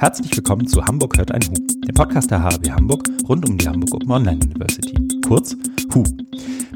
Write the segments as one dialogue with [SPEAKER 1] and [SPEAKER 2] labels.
[SPEAKER 1] Herzlich willkommen zu Hamburg hört ein Hu, dem Podcast der HAW Hamburg rund um die Hamburg Open Online University. Kurz HU.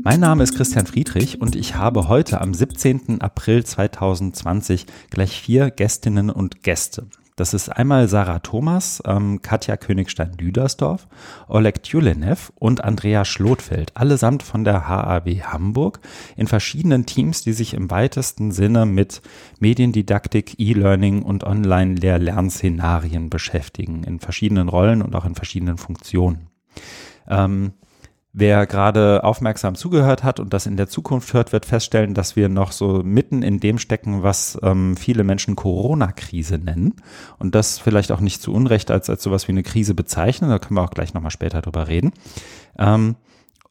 [SPEAKER 1] Mein Name ist Christian Friedrich und ich habe heute am 17. April 2020 gleich vier Gästinnen und Gäste. Das ist einmal Sarah Thomas, ähm, Katja Königstein-Lüdersdorf, Oleg Tjulenev und Andrea Schlotfeld, allesamt von der HAW Hamburg, in verschiedenen Teams, die sich im weitesten Sinne mit Mediendidaktik, E-Learning und Online-Lehr-Lernszenarien beschäftigen, in verschiedenen Rollen und auch in verschiedenen Funktionen. Ähm, Wer gerade aufmerksam zugehört hat und das in der Zukunft hört, wird feststellen, dass wir noch so mitten in dem stecken, was ähm, viele Menschen Corona-Krise nennen. Und das vielleicht auch nicht zu Unrecht als, als sowas wie eine Krise bezeichnen. Da können wir auch gleich nochmal später drüber reden. Ähm,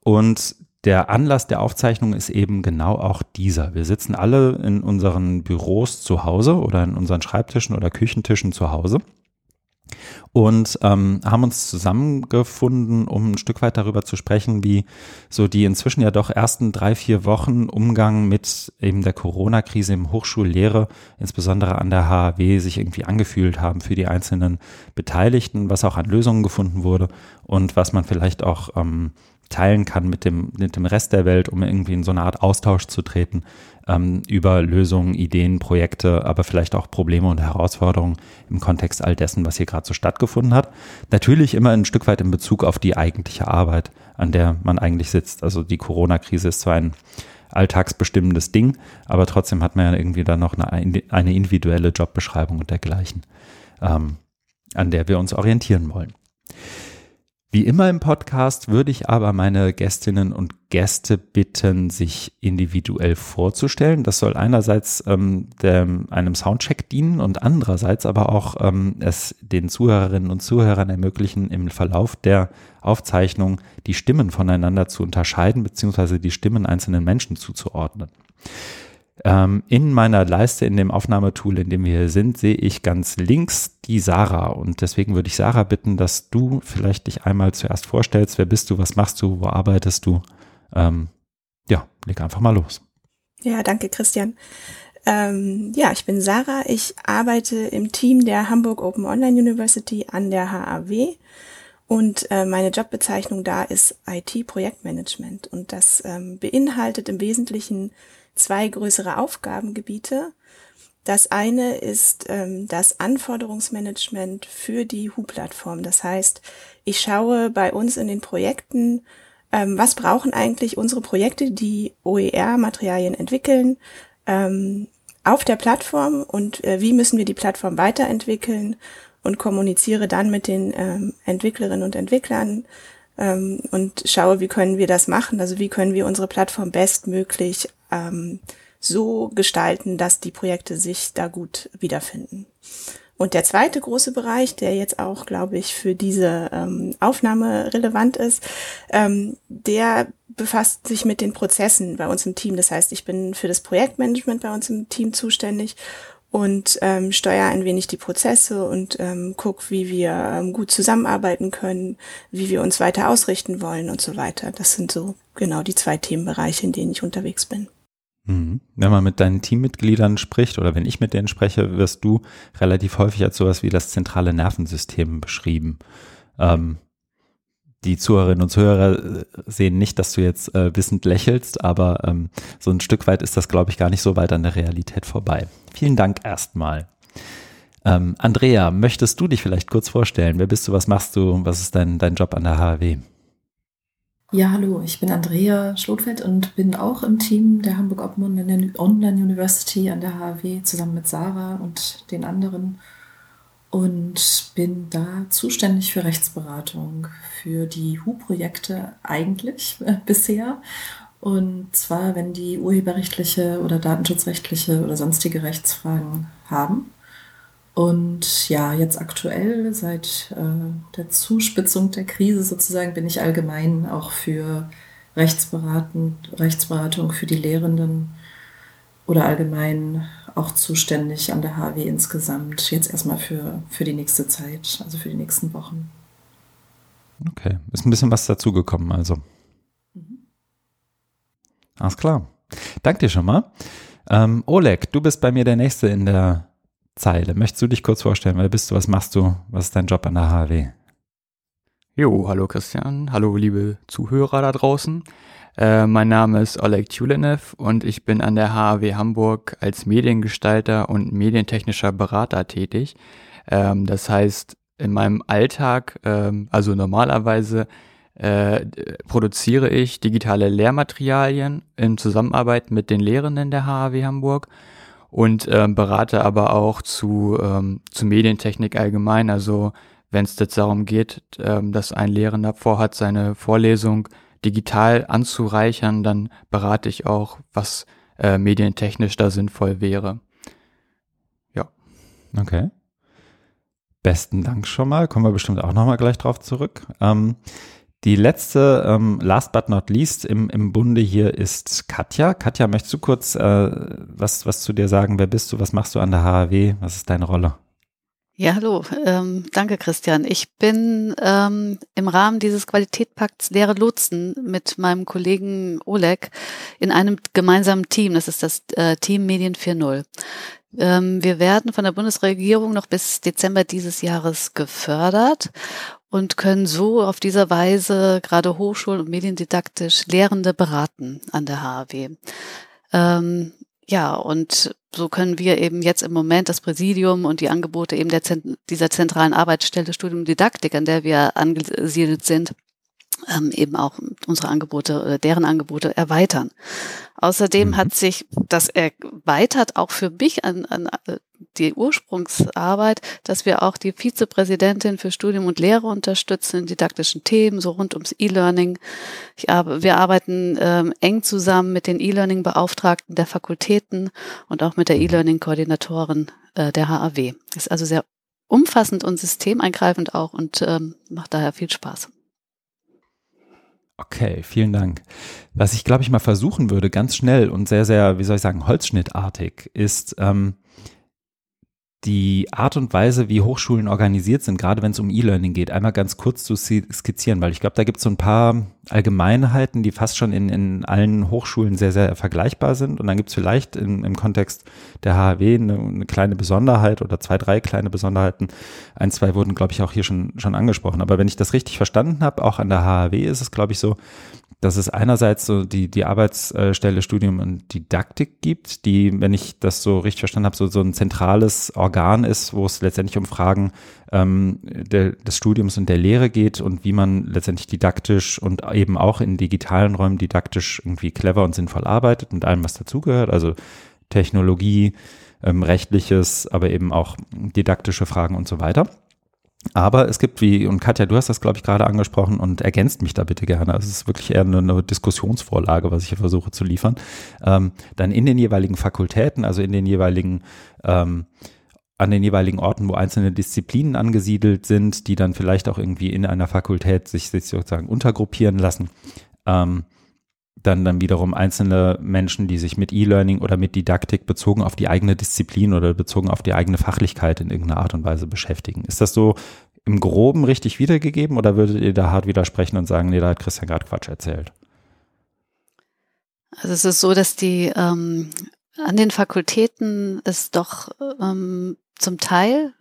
[SPEAKER 1] und der Anlass der Aufzeichnung ist eben genau auch dieser. Wir sitzen alle in unseren Büros zu Hause oder in unseren Schreibtischen oder Küchentischen zu Hause und ähm, haben uns zusammengefunden, um ein Stück weit darüber zu sprechen, wie so die inzwischen ja doch ersten drei, vier Wochen Umgang mit eben der Corona-Krise im Hochschullehre, insbesondere an der HAW, sich irgendwie angefühlt haben für die einzelnen Beteiligten, was auch an Lösungen gefunden wurde und was man vielleicht auch ähm, teilen kann mit dem, mit dem Rest der Welt, um irgendwie in so eine Art Austausch zu treten ähm, über Lösungen, Ideen, Projekte, aber vielleicht auch Probleme und Herausforderungen im Kontext all dessen, was hier gerade so stattgefunden hat. Natürlich immer ein Stück weit in Bezug auf die eigentliche Arbeit, an der man eigentlich sitzt. Also die Corona-Krise ist zwar ein alltagsbestimmendes Ding, aber trotzdem hat man ja irgendwie dann noch eine, eine individuelle Jobbeschreibung und dergleichen, ähm, an der wir uns orientieren wollen. Wie immer im Podcast würde ich aber meine Gästinnen und Gäste bitten, sich individuell vorzustellen. Das soll einerseits ähm, der, einem Soundcheck dienen und andererseits aber auch ähm, es den Zuhörerinnen und Zuhörern ermöglichen, im Verlauf der Aufzeichnung die Stimmen voneinander zu unterscheiden, beziehungsweise die Stimmen einzelnen Menschen zuzuordnen. Ähm, in meiner Leiste, in dem Aufnahmetool, in dem wir hier sind, sehe ich ganz links die Sarah. Und deswegen würde ich Sarah bitten, dass du vielleicht dich einmal zuerst vorstellst. Wer bist du? Was machst du? Wo arbeitest du? Ähm, ja, leg einfach mal los.
[SPEAKER 2] Ja, danke, Christian. Ähm, ja, ich bin Sarah. Ich arbeite im Team der Hamburg Open Online University an der HAW. Und äh, meine Jobbezeichnung da ist IT-Projektmanagement. Und das ähm, beinhaltet im Wesentlichen zwei größere Aufgabengebiete. Das eine ist ähm, das Anforderungsmanagement für die HU-Plattform. Das heißt, ich schaue bei uns in den Projekten, ähm, was brauchen eigentlich unsere Projekte, die OER-Materialien entwickeln, ähm, auf der Plattform und äh, wie müssen wir die Plattform weiterentwickeln und kommuniziere dann mit den ähm, Entwicklerinnen und Entwicklern ähm, und schaue, wie können wir das machen, also wie können wir unsere Plattform bestmöglich ähm, so gestalten, dass die Projekte sich da gut wiederfinden. Und der zweite große Bereich, der jetzt auch, glaube ich, für diese ähm, Aufnahme relevant ist, ähm, der befasst sich mit den Prozessen bei uns im Team. Das heißt, ich bin für das Projektmanagement bei uns im Team zuständig und ähm, steuere ein wenig die Prozesse und ähm, guck, wie wir ähm, gut zusammenarbeiten können, wie wir uns weiter ausrichten wollen und so weiter. Das sind so genau die zwei Themenbereiche, in denen ich unterwegs bin.
[SPEAKER 1] Mhm. Wenn man mit deinen Teammitgliedern spricht oder wenn ich mit denen spreche, wirst du relativ häufig als sowas wie das zentrale Nervensystem beschrieben. Ähm, die Zuhörerinnen und Zuhörer äh, sehen nicht, dass du jetzt äh, wissend lächelst, aber ähm, so ein Stück weit ist das, glaube ich, gar nicht so weit an der Realität vorbei. Vielen Dank erstmal. Ähm, Andrea, möchtest du dich vielleicht kurz vorstellen? Wer bist du, was machst du, was ist dein, dein Job an der HAW?
[SPEAKER 3] Ja, hallo, ich bin Andrea Schlotfeld und bin auch im Team der Hamburg Open Online University an der HAW zusammen mit Sarah und den anderen und bin da zuständig für Rechtsberatung für die HU-Projekte eigentlich äh, bisher. Und zwar, wenn die urheberrechtliche oder datenschutzrechtliche oder sonstige Rechtsfragen haben. Und ja, jetzt aktuell, seit äh, der Zuspitzung der Krise sozusagen, bin ich allgemein auch für Rechtsberatung, Rechtsberatung für die Lehrenden oder allgemein auch zuständig an der HW insgesamt. Jetzt erstmal für, für die nächste Zeit, also für die nächsten Wochen.
[SPEAKER 1] Okay, ist ein bisschen was dazugekommen, also. Mhm. Alles klar. Dank dir schon mal. Ähm, Oleg, du bist bei mir der Nächste in der Zeile. Möchtest du dich kurz vorstellen? Wer bist du? Was machst du? Was ist dein Job an der HW?
[SPEAKER 4] Jo, hallo Christian, hallo liebe Zuhörer da draußen. Äh, mein Name ist Oleg Tulenev und ich bin an der HAW Hamburg als Mediengestalter und medientechnischer Berater tätig. Ähm, das heißt, in meinem Alltag, ähm, also normalerweise, äh, produziere ich digitale Lehrmaterialien in Zusammenarbeit mit den Lehrenden der HAW Hamburg und äh, berate aber auch zu, ähm, zu Medientechnik allgemein. Also wenn es jetzt darum geht, ähm, dass ein Lehrender vorhat, seine Vorlesung digital anzureichern, dann berate ich auch, was äh, medientechnisch da sinnvoll wäre. Ja.
[SPEAKER 1] Okay. Besten Dank schon mal. Kommen wir bestimmt auch nochmal gleich drauf zurück. Ähm, die letzte, ähm, last but not least im, im Bunde hier ist Katja. Katja, möchtest du kurz äh, was, was zu dir sagen? Wer bist du? Was machst du an der HAW? Was ist deine Rolle?
[SPEAKER 5] Ja, hallo. Ähm, danke, Christian. Ich bin ähm, im Rahmen dieses Qualitätspakts Lehre Lotsen mit meinem Kollegen Oleg in einem gemeinsamen Team. Das ist das äh, Team Medien 4.0. Ähm, wir werden von der Bundesregierung noch bis Dezember dieses Jahres gefördert und können so auf dieser Weise gerade Hochschulen und mediendidaktisch Lehrende beraten an der HAW. Ähm, ja, und so können wir eben jetzt im Moment das Präsidium und die Angebote eben der, dieser zentralen Arbeitsstelle Studium Didaktik, an der wir angesiedelt sind, ähm, eben auch unsere Angebote oder deren Angebote erweitern. Außerdem mhm. hat sich das erweitert auch für mich an, an äh, die Ursprungsarbeit, dass wir auch die Vizepräsidentin für Studium und Lehre unterstützen in didaktischen Themen, so rund ums E-Learning. Wir arbeiten ähm, eng zusammen mit den E-Learning-Beauftragten der Fakultäten und auch mit der E-Learning-Koordinatorin äh, der HAW. Ist also sehr umfassend und systemeingreifend auch und ähm, macht daher viel Spaß.
[SPEAKER 1] Okay, vielen Dank. Was ich, glaube ich, mal versuchen würde, ganz schnell und sehr, sehr, wie soll ich sagen, holzschnittartig, ist ähm, die Art und Weise, wie Hochschulen organisiert sind, gerade wenn es um E-Learning geht, einmal ganz kurz zu skizzieren, weil ich glaube, da gibt es so ein paar Allgemeinheiten, die fast schon in, in allen Hochschulen sehr, sehr vergleichbar sind. Und dann gibt es vielleicht in, im Kontext der HAW eine, eine, kleine Besonderheit oder zwei, drei kleine Besonderheiten. Ein, zwei wurden, glaube ich, auch hier schon, schon angesprochen. Aber wenn ich das richtig verstanden habe, auch an der HAW ist es, glaube ich, so, dass es einerseits so die, die Arbeitsstelle Studium und Didaktik gibt, die, wenn ich das so richtig verstanden habe, so, so ein zentrales Organ ist, wo es letztendlich um Fragen ähm, der, des Studiums und der Lehre geht und wie man letztendlich didaktisch und eben auch in digitalen Räumen didaktisch irgendwie clever und sinnvoll arbeitet mit allem, was dazugehört, also Technologie, ähm, rechtliches, aber eben auch didaktische Fragen und so weiter. Aber es gibt wie, und Katja, du hast das, glaube ich, gerade angesprochen und ergänzt mich da bitte gerne. Also es ist wirklich eher eine, eine Diskussionsvorlage, was ich hier versuche zu liefern. Ähm, dann in den jeweiligen Fakultäten, also in den jeweiligen, ähm, an den jeweiligen Orten, wo einzelne Disziplinen angesiedelt sind, die dann vielleicht auch irgendwie in einer Fakultät sich, sich sozusagen untergruppieren lassen. Ähm, dann, dann wiederum einzelne Menschen, die sich mit E-Learning oder mit Didaktik bezogen auf die eigene Disziplin oder bezogen auf die eigene Fachlichkeit in irgendeiner Art und Weise beschäftigen. Ist das so im Groben richtig wiedergegeben oder würdet ihr da hart widersprechen und sagen, nee, da hat Christian gerade Quatsch erzählt?
[SPEAKER 5] Also es ist so, dass die ähm, an den Fakultäten es doch ähm, zum Teil,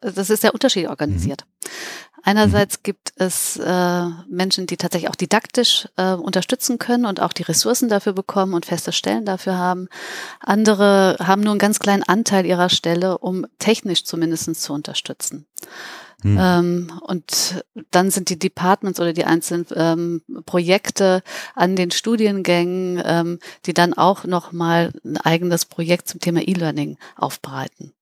[SPEAKER 5] das ist sehr unterschiedlich organisiert. Mhm. Einerseits gibt es äh, Menschen, die tatsächlich auch didaktisch äh, unterstützen können und auch die Ressourcen dafür bekommen und feste Stellen dafür haben. Andere haben nur einen ganz kleinen Anteil ihrer Stelle, um technisch zumindest zu unterstützen. Hm. Ähm, und dann sind die Departments oder die einzelnen ähm, Projekte an den Studiengängen, ähm, die dann auch nochmal ein eigenes Projekt zum Thema E-Learning aufbereiten.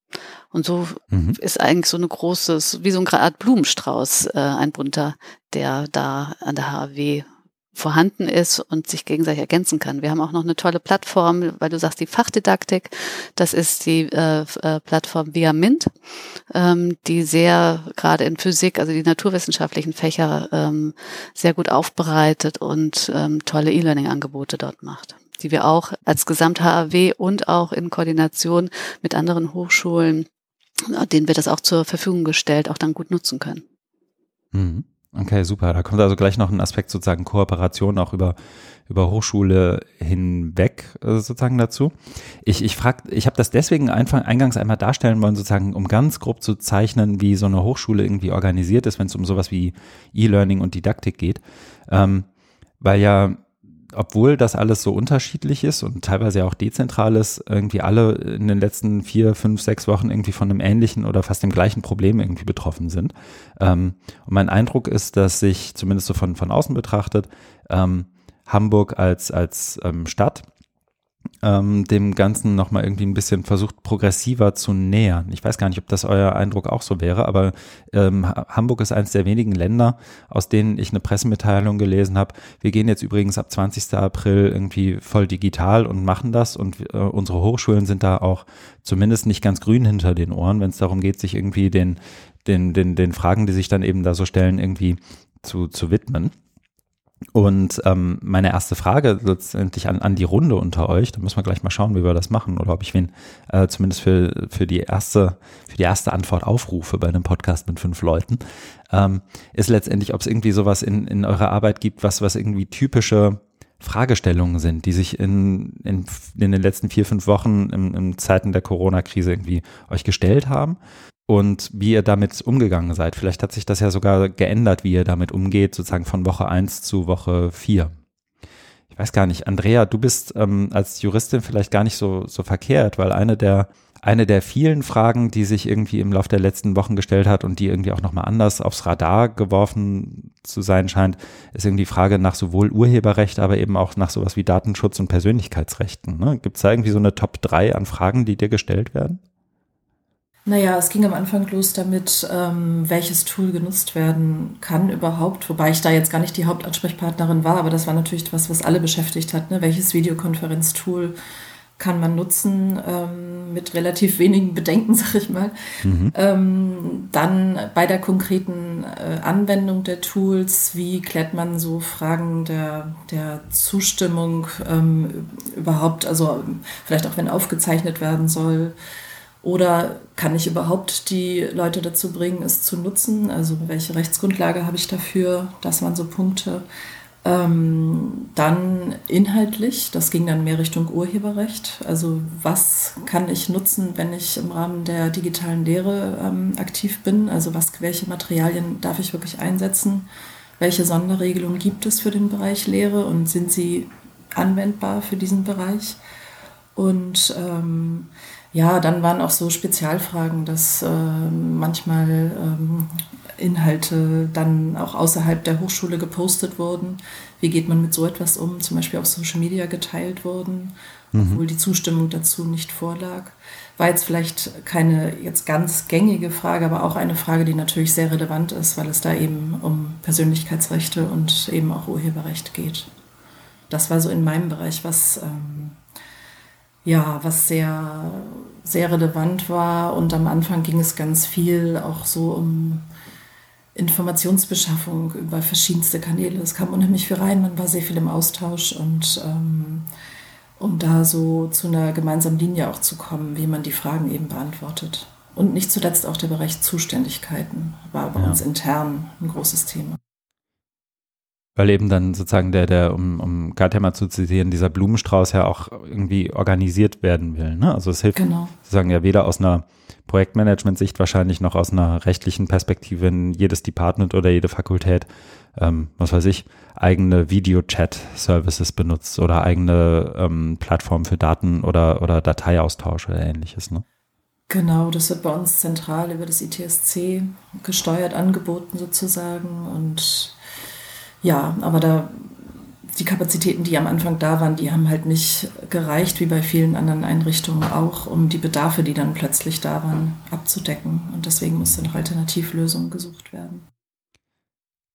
[SPEAKER 5] Und so mhm. ist eigentlich so eine großes, wie so eine Art Blumenstrauß, äh, ein bunter, der da an der HAW vorhanden ist und sich gegenseitig ergänzen kann. Wir haben auch noch eine tolle Plattform, weil du sagst, die Fachdidaktik, das ist die äh, äh, Plattform Via Mint, ähm, die sehr gerade in Physik, also die naturwissenschaftlichen Fächer ähm, sehr gut aufbereitet und ähm, tolle E-Learning-Angebote dort macht die wir auch als Gesamt-HAW und auch in Koordination mit anderen Hochschulen, denen wir das auch zur Verfügung gestellt, auch dann gut nutzen können.
[SPEAKER 1] Mhm. Okay, super. Da kommt also gleich noch ein Aspekt sozusagen Kooperation auch über über Hochschule hinweg äh, sozusagen dazu. Ich, ich ich habe das deswegen einfach eingangs einmal darstellen wollen, sozusagen, um ganz grob zu zeichnen, wie so eine Hochschule irgendwie organisiert ist, wenn es um sowas wie E-Learning und Didaktik geht. Ähm, weil ja obwohl das alles so unterschiedlich ist und teilweise auch dezentral ist, irgendwie alle in den letzten vier, fünf, sechs Wochen irgendwie von einem ähnlichen oder fast dem gleichen Problem irgendwie betroffen sind. Ähm, und mein Eindruck ist, dass sich zumindest so von, von außen betrachtet, ähm, Hamburg als, als ähm, Stadt ähm, dem Ganzen nochmal irgendwie ein bisschen versucht, progressiver zu nähern. Ich weiß gar nicht, ob das euer Eindruck auch so wäre, aber ähm, Hamburg ist eines der wenigen Länder, aus denen ich eine Pressemitteilung gelesen habe. Wir gehen jetzt übrigens ab 20. April irgendwie voll digital und machen das und äh, unsere Hochschulen sind da auch zumindest nicht ganz grün hinter den Ohren, wenn es darum geht, sich irgendwie den, den, den, den Fragen, die sich dann eben da so stellen, irgendwie zu, zu widmen. Und ähm, meine erste Frage letztendlich an, an die Runde unter euch, da müssen wir gleich mal schauen, wie wir das machen oder ob ich wen äh, zumindest für, für, die erste, für die erste Antwort aufrufe bei einem Podcast mit fünf Leuten, ähm, ist letztendlich, ob es irgendwie sowas in, in eurer Arbeit gibt, was, was irgendwie typische Fragestellungen sind, die sich in, in, in den letzten vier, fünf Wochen in, in Zeiten der Corona-Krise irgendwie euch gestellt haben und wie ihr damit umgegangen seid. Vielleicht hat sich das ja sogar geändert, wie ihr damit umgeht, sozusagen von Woche 1 zu Woche 4. Ich weiß gar nicht, Andrea, du bist ähm, als Juristin vielleicht gar nicht so, so verkehrt, weil eine der, eine der vielen Fragen, die sich irgendwie im Laufe der letzten Wochen gestellt hat und die irgendwie auch nochmal anders aufs Radar geworfen zu sein scheint, ist irgendwie die Frage nach sowohl Urheberrecht, aber eben auch nach sowas wie Datenschutz und Persönlichkeitsrechten. Ne? Gibt es da irgendwie so eine Top 3 an Fragen, die dir gestellt werden?
[SPEAKER 3] Naja, es ging am Anfang los damit, ähm, welches Tool genutzt werden kann überhaupt, wobei ich da jetzt gar nicht die Hauptansprechpartnerin war, aber das war natürlich was, was alle beschäftigt hat. Ne? Welches Videokonferenztool kann man nutzen ähm, mit relativ wenigen Bedenken, sag ich mal. Mhm. Ähm, dann bei der konkreten äh, Anwendung der Tools, wie klärt man so Fragen der, der Zustimmung ähm, überhaupt, also vielleicht auch wenn aufgezeichnet werden soll. Oder kann ich überhaupt die Leute dazu bringen, es zu nutzen? Also welche Rechtsgrundlage habe ich dafür? Das waren so Punkte. Ähm, dann inhaltlich, das ging dann mehr Richtung Urheberrecht. Also was kann ich nutzen, wenn ich im Rahmen der digitalen Lehre ähm, aktiv bin? Also was, welche Materialien darf ich wirklich einsetzen? Welche Sonderregelungen gibt es für den Bereich Lehre und sind sie anwendbar für diesen Bereich? Und ähm, ja, dann waren auch so Spezialfragen, dass äh, manchmal ähm, Inhalte dann auch außerhalb der Hochschule gepostet wurden. Wie geht man mit so etwas um? Zum Beispiel auf Social Media geteilt wurden, mhm. obwohl die Zustimmung dazu nicht vorlag. War jetzt vielleicht keine jetzt ganz gängige Frage, aber auch eine Frage, die natürlich sehr relevant ist, weil es da eben um Persönlichkeitsrechte und eben auch Urheberrecht geht. Das war so in meinem Bereich, was ähm, ja, was sehr, sehr relevant war. Und am Anfang ging es ganz viel auch so um Informationsbeschaffung über verschiedenste Kanäle. Es kam unheimlich viel rein, man war sehr viel im Austausch und ähm, um da so zu einer gemeinsamen Linie auch zu kommen, wie man die Fragen eben beantwortet. Und nicht zuletzt auch der Bereich Zuständigkeiten war bei ja. uns intern ein großes Thema.
[SPEAKER 1] Weil eben dann sozusagen der, der, um, um Gartheimer zu zitieren, dieser Blumenstrauß ja auch irgendwie organisiert werden will. Ne? Also es hilft genau. sozusagen ja weder aus einer Projektmanagement-Sicht wahrscheinlich noch aus einer rechtlichen Perspektive in jedes Department oder jede Fakultät, ähm, was weiß ich, eigene Video-Chat-Services benutzt oder eigene ähm, Plattformen für Daten oder, oder Dateiaustausch oder ähnliches. Ne?
[SPEAKER 3] Genau, das wird bei uns zentral über das ITSC gesteuert, angeboten sozusagen und ja, aber da die Kapazitäten, die am Anfang da waren, die haben halt nicht gereicht, wie bei vielen anderen Einrichtungen auch, um die Bedarfe, die dann plötzlich da waren, abzudecken. Und deswegen musste noch Alternativlösungen gesucht werden.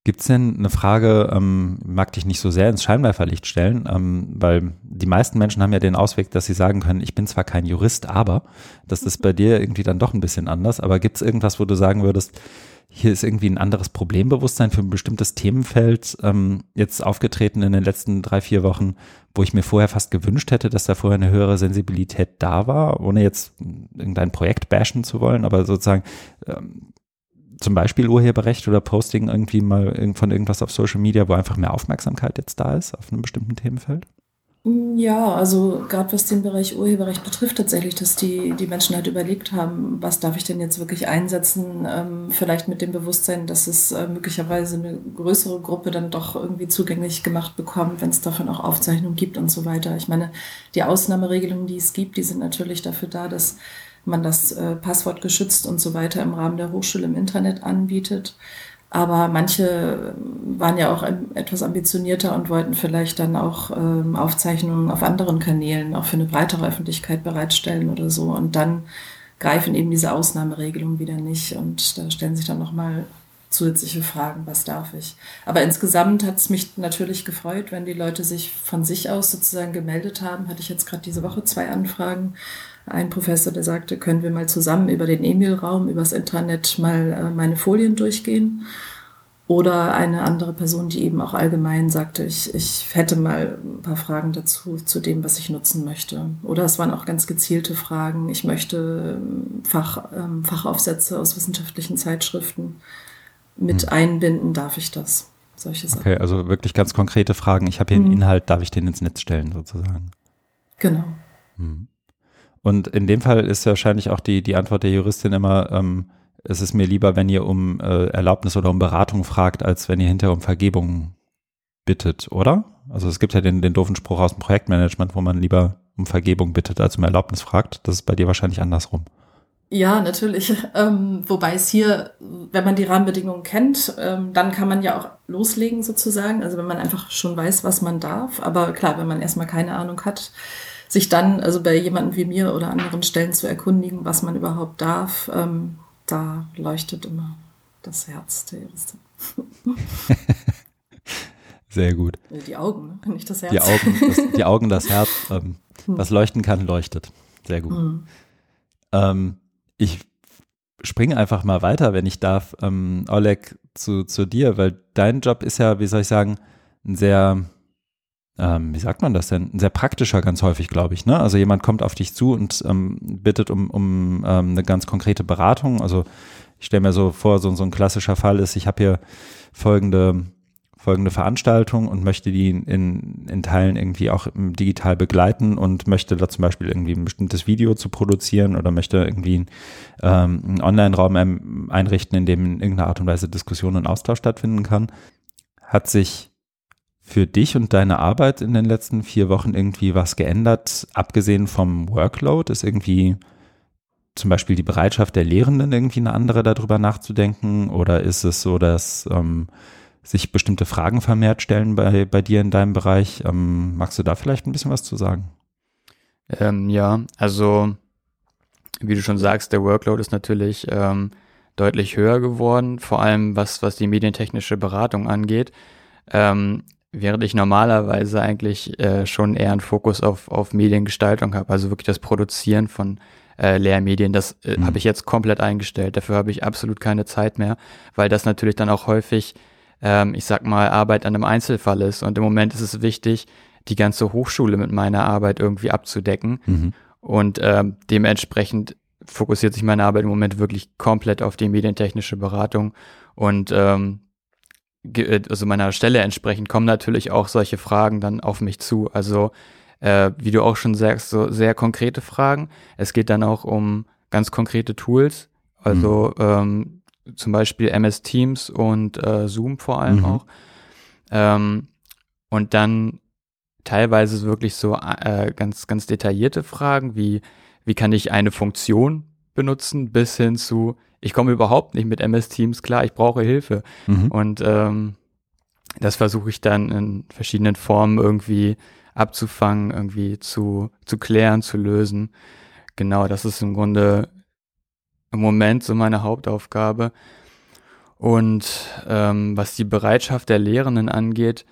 [SPEAKER 1] Gibt es denn eine Frage, ähm, mag dich nicht so sehr ins Scheinwerferlicht stellen, ähm, weil die meisten Menschen haben ja den Ausweg, dass sie sagen können, ich bin zwar kein Jurist, aber das ist bei dir irgendwie dann doch ein bisschen anders. Aber gibt es irgendwas, wo du sagen würdest, hier ist irgendwie ein anderes Problembewusstsein für ein bestimmtes Themenfeld ähm, jetzt aufgetreten in den letzten drei, vier Wochen, wo ich mir vorher fast gewünscht hätte, dass da vorher eine höhere Sensibilität da war, ohne jetzt irgendein Projekt bashen zu wollen, aber sozusagen ähm, zum Beispiel Urheberrecht oder Posting irgendwie mal von irgendwas auf Social Media, wo einfach mehr Aufmerksamkeit jetzt da ist auf einem bestimmten Themenfeld?
[SPEAKER 3] Ja, also gerade was den Bereich Urheberrecht betrifft, tatsächlich, dass die, die Menschen halt überlegt haben, was darf ich denn jetzt wirklich einsetzen, ähm, vielleicht mit dem Bewusstsein, dass es äh, möglicherweise eine größere Gruppe dann doch irgendwie zugänglich gemacht bekommt, wenn es davon auch Aufzeichnungen gibt und so weiter. Ich meine, die Ausnahmeregelungen, die es gibt, die sind natürlich dafür da, dass man das äh, Passwort geschützt und so weiter im Rahmen der Hochschule im Internet anbietet. Aber manche waren ja auch etwas ambitionierter und wollten vielleicht dann auch ähm, Aufzeichnungen auf anderen Kanälen auch für eine breitere Öffentlichkeit bereitstellen oder so. Und dann greifen eben diese Ausnahmeregelungen wieder nicht. Und da stellen sich dann nochmal zusätzliche Fragen, was darf ich. Aber insgesamt hat es mich natürlich gefreut, wenn die Leute sich von sich aus sozusagen gemeldet haben. Hatte ich jetzt gerade diese Woche zwei Anfragen. Ein Professor, der sagte, können wir mal zusammen über den E-Mail-Raum, übers Intranet mal äh, meine Folien durchgehen. Oder eine andere Person, die eben auch allgemein sagte, ich, ich hätte mal ein paar Fragen dazu, zu dem, was ich nutzen möchte. Oder es waren auch ganz gezielte Fragen. Ich möchte ähm, Fach, ähm, Fachaufsätze aus wissenschaftlichen Zeitschriften mit hm. einbinden, darf ich das?
[SPEAKER 1] Solche Sachen. Okay, also wirklich ganz konkrete Fragen. Ich habe hier einen hm. Inhalt, darf ich den ins Netz stellen, sozusagen?
[SPEAKER 3] Genau. Hm.
[SPEAKER 1] Und in dem Fall ist wahrscheinlich auch die, die Antwort der Juristin immer, ähm, es ist mir lieber, wenn ihr um äh, Erlaubnis oder um Beratung fragt, als wenn ihr hinterher um Vergebung bittet, oder? Also es gibt ja den, den doofen Spruch aus dem Projektmanagement, wo man lieber um Vergebung bittet, als um Erlaubnis fragt. Das ist bei dir wahrscheinlich andersrum.
[SPEAKER 3] Ja, natürlich. Ähm, wobei es hier, wenn man die Rahmenbedingungen kennt, ähm, dann kann man ja auch loslegen sozusagen. Also wenn man einfach schon weiß, was man darf. Aber klar, wenn man erstmal keine Ahnung hat, sich dann, also bei jemandem wie mir oder anderen Stellen zu erkundigen, was man überhaupt darf, ähm, da leuchtet immer das Herz der Juristin.
[SPEAKER 1] Sehr gut.
[SPEAKER 3] Die Augen, ne? nicht das Herz.
[SPEAKER 1] Die Augen, das, die Augen das Herz. Ähm, hm. was leuchten kann, leuchtet. Sehr gut. Hm. Ähm, ich springe einfach mal weiter, wenn ich darf, ähm, Oleg, zu, zu dir, weil dein Job ist ja, wie soll ich sagen, ein sehr, ähm, wie sagt man das denn, ein sehr praktischer ganz häufig, glaube ich. Ne? Also jemand kommt auf dich zu und ähm, bittet um, um ähm, eine ganz konkrete Beratung. Also ich stelle mir so vor, so, so ein klassischer Fall ist, ich habe hier folgende folgende Veranstaltung und möchte die in, in Teilen irgendwie auch digital begleiten und möchte da zum Beispiel irgendwie ein bestimmtes Video zu produzieren oder möchte irgendwie ähm, einen Online-Raum einrichten, in dem in irgendeiner Art und Weise Diskussion und Austausch stattfinden kann. Hat sich für dich und deine Arbeit in den letzten vier Wochen irgendwie was geändert, abgesehen vom Workload? Ist irgendwie zum Beispiel die Bereitschaft der Lehrenden irgendwie eine andere darüber nachzudenken? Oder ist es so, dass ähm, sich bestimmte Fragen vermehrt stellen bei, bei dir in deinem Bereich. Ähm, magst du da vielleicht ein bisschen was zu sagen?
[SPEAKER 4] Ähm, ja, also wie du schon sagst, der Workload ist natürlich ähm, deutlich höher geworden, vor allem was, was die medientechnische Beratung angeht. Ähm, während ich normalerweise eigentlich äh, schon eher einen Fokus auf, auf Mediengestaltung habe, also wirklich das Produzieren von äh, Lehrmedien, das äh, mhm. habe ich jetzt komplett eingestellt. Dafür habe ich absolut keine Zeit mehr, weil das natürlich dann auch häufig ähm, ich sag mal, Arbeit an einem Einzelfall ist. Und im Moment ist es wichtig, die ganze Hochschule mit meiner Arbeit irgendwie abzudecken. Mhm. Und ähm, dementsprechend fokussiert sich meine Arbeit im Moment wirklich komplett auf die medientechnische Beratung. Und ähm, äh, also meiner Stelle entsprechend kommen natürlich auch solche Fragen dann auf mich zu. Also äh, wie du auch schon sagst, so sehr konkrete Fragen. Es geht dann auch um ganz konkrete Tools. Also mhm. ähm, zum Beispiel MS Teams und äh, Zoom vor allem mhm. auch. Ähm, und dann teilweise wirklich so äh, ganz, ganz detaillierte Fragen, wie, wie kann ich eine Funktion benutzen, bis hin zu, ich komme überhaupt nicht mit MS Teams klar, ich brauche Hilfe. Mhm. Und ähm, das versuche ich dann in verschiedenen Formen irgendwie abzufangen, irgendwie zu, zu klären, zu lösen. Genau, das ist im Grunde im Moment so meine Hauptaufgabe. Und ähm, was die Bereitschaft der Lehrenden angeht,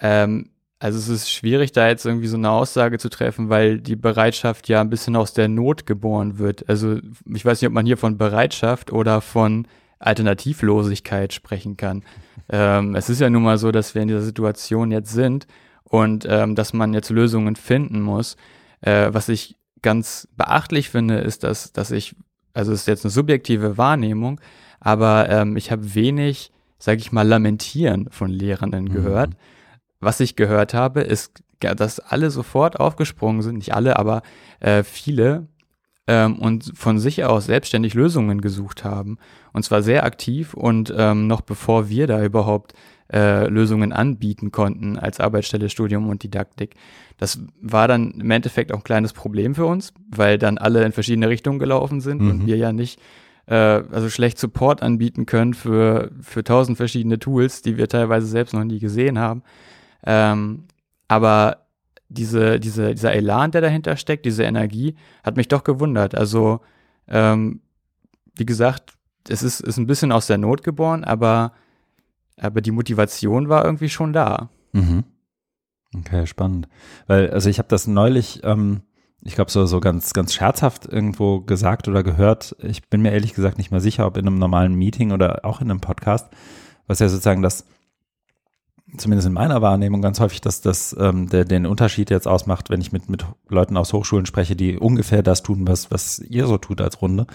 [SPEAKER 4] ähm, also es ist schwierig, da jetzt irgendwie so eine Aussage zu treffen, weil die Bereitschaft ja ein bisschen aus der Not geboren wird. Also ich weiß nicht, ob man hier von Bereitschaft oder von Alternativlosigkeit sprechen kann. ähm, es ist ja nun mal so, dass wir in dieser Situation jetzt sind und ähm, dass man jetzt Lösungen finden muss. Äh, was ich ganz beachtlich finde, ist, dass, dass ich also es ist jetzt eine subjektive Wahrnehmung, aber ähm, ich habe wenig, sage ich mal, Lamentieren von Lehrenden mhm. Was ich gehört habe, ist, dass alle sofort aufgesprungen sind, nicht alle, aber äh, viele ähm, und von sich aus selbstständig Lösungen gesucht haben. Und zwar sehr aktiv und ähm, noch bevor wir da überhaupt äh, Lösungen anbieten konnten als Arbeitsstelle Studium und Didaktik. Das war dann im Endeffekt auch ein kleines Problem für uns, weil dann alle in verschiedene Richtungen gelaufen sind mhm. und wir ja nicht äh, also schlecht Support anbieten können für, für tausend verschiedene Tools, die wir teilweise selbst noch nie gesehen haben. Ähm, aber diese, diese, dieser Elan, der dahinter steckt, diese Energie, hat mich doch gewundert. Also, ähm, wie gesagt, es ist, ist ein bisschen aus der Not geboren, aber, aber die Motivation war irgendwie schon da.
[SPEAKER 1] Mhm. Okay, spannend. Weil, also ich habe das neulich, ähm, ich glaube, so, so ganz, ganz scherzhaft irgendwo gesagt oder gehört. Ich bin mir ehrlich gesagt nicht mehr sicher, ob in einem normalen Meeting oder auch in einem Podcast, was ja sozusagen das zumindest in meiner Wahrnehmung ganz häufig, dass das ähm, der, den Unterschied jetzt ausmacht, wenn ich mit, mit Leuten aus Hochschulen spreche, die ungefähr das tun, was, was ihr so tut als Runde,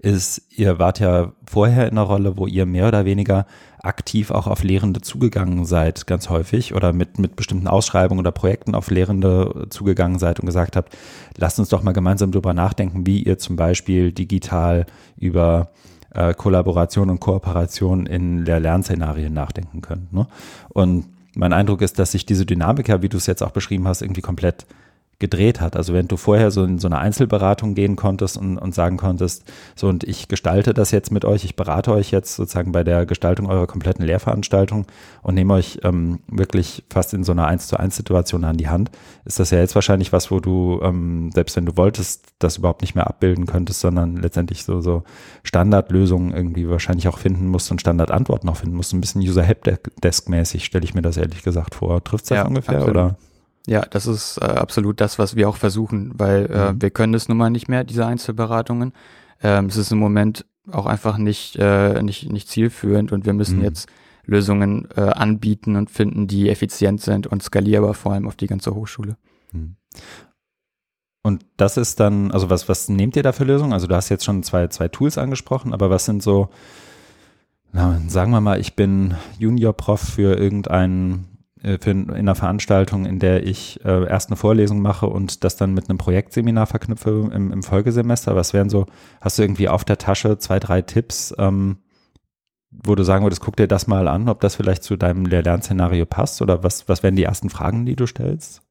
[SPEAKER 1] ist, ihr wart ja vorher in einer Rolle, wo ihr mehr oder weniger aktiv auch auf Lehrende zugegangen seid, ganz häufig, oder mit, mit bestimmten Ausschreibungen oder Projekten auf Lehrende zugegangen seid und gesagt habt, lasst uns doch mal gemeinsam drüber nachdenken, wie ihr zum Beispiel digital über äh, Kollaboration und Kooperation in der Lernszenarien nachdenken können. Ne? Und mein Eindruck ist, dass sich diese Dynamik wie du es jetzt auch beschrieben hast, irgendwie komplett gedreht hat. Also wenn du vorher so in so eine Einzelberatung gehen konntest und, und sagen konntest, so und ich gestalte das jetzt mit euch, ich berate euch jetzt sozusagen bei der Gestaltung eurer kompletten Lehrveranstaltung und nehme euch ähm, wirklich fast in so einer eins zu eins Situation an die Hand, ist das ja jetzt wahrscheinlich was, wo du, ähm, selbst wenn du wolltest, das überhaupt nicht mehr abbilden könntest, sondern letztendlich so, so Standardlösungen irgendwie wahrscheinlich auch finden musst und Standardantworten auch finden musst. Ein bisschen User-Helpdesk-mäßig stelle ich mir das ehrlich gesagt vor. Trifft es das ja, ungefähr absolut. oder?
[SPEAKER 4] Ja, das ist äh, absolut das, was wir auch versuchen, weil äh, mhm. wir können das nun mal nicht mehr, diese Einzelberatungen. Ähm, es ist im Moment auch einfach nicht, äh, nicht, nicht zielführend und wir müssen mhm. jetzt Lösungen äh, anbieten und finden, die effizient sind und skalierbar, vor allem auf die ganze Hochschule. Mhm.
[SPEAKER 1] Und das ist dann, also was, was nehmt ihr da für Lösungen? Also du hast jetzt schon zwei, zwei Tools angesprochen, aber was sind so, na, sagen wir mal, ich bin Junior-Prof für irgendeinen äh, für in einer Veranstaltung, in der ich äh, erst eine Vorlesung mache und das dann mit einem Projektseminar verknüpfe im, im Folgesemester? Was wären so, hast du irgendwie auf der Tasche zwei, drei Tipps, ähm, wo du sagen würdest, guck dir das mal an, ob das vielleicht zu deinem Lehr-Lernszenario passt oder was, was wären die ersten Fragen, die du stellst?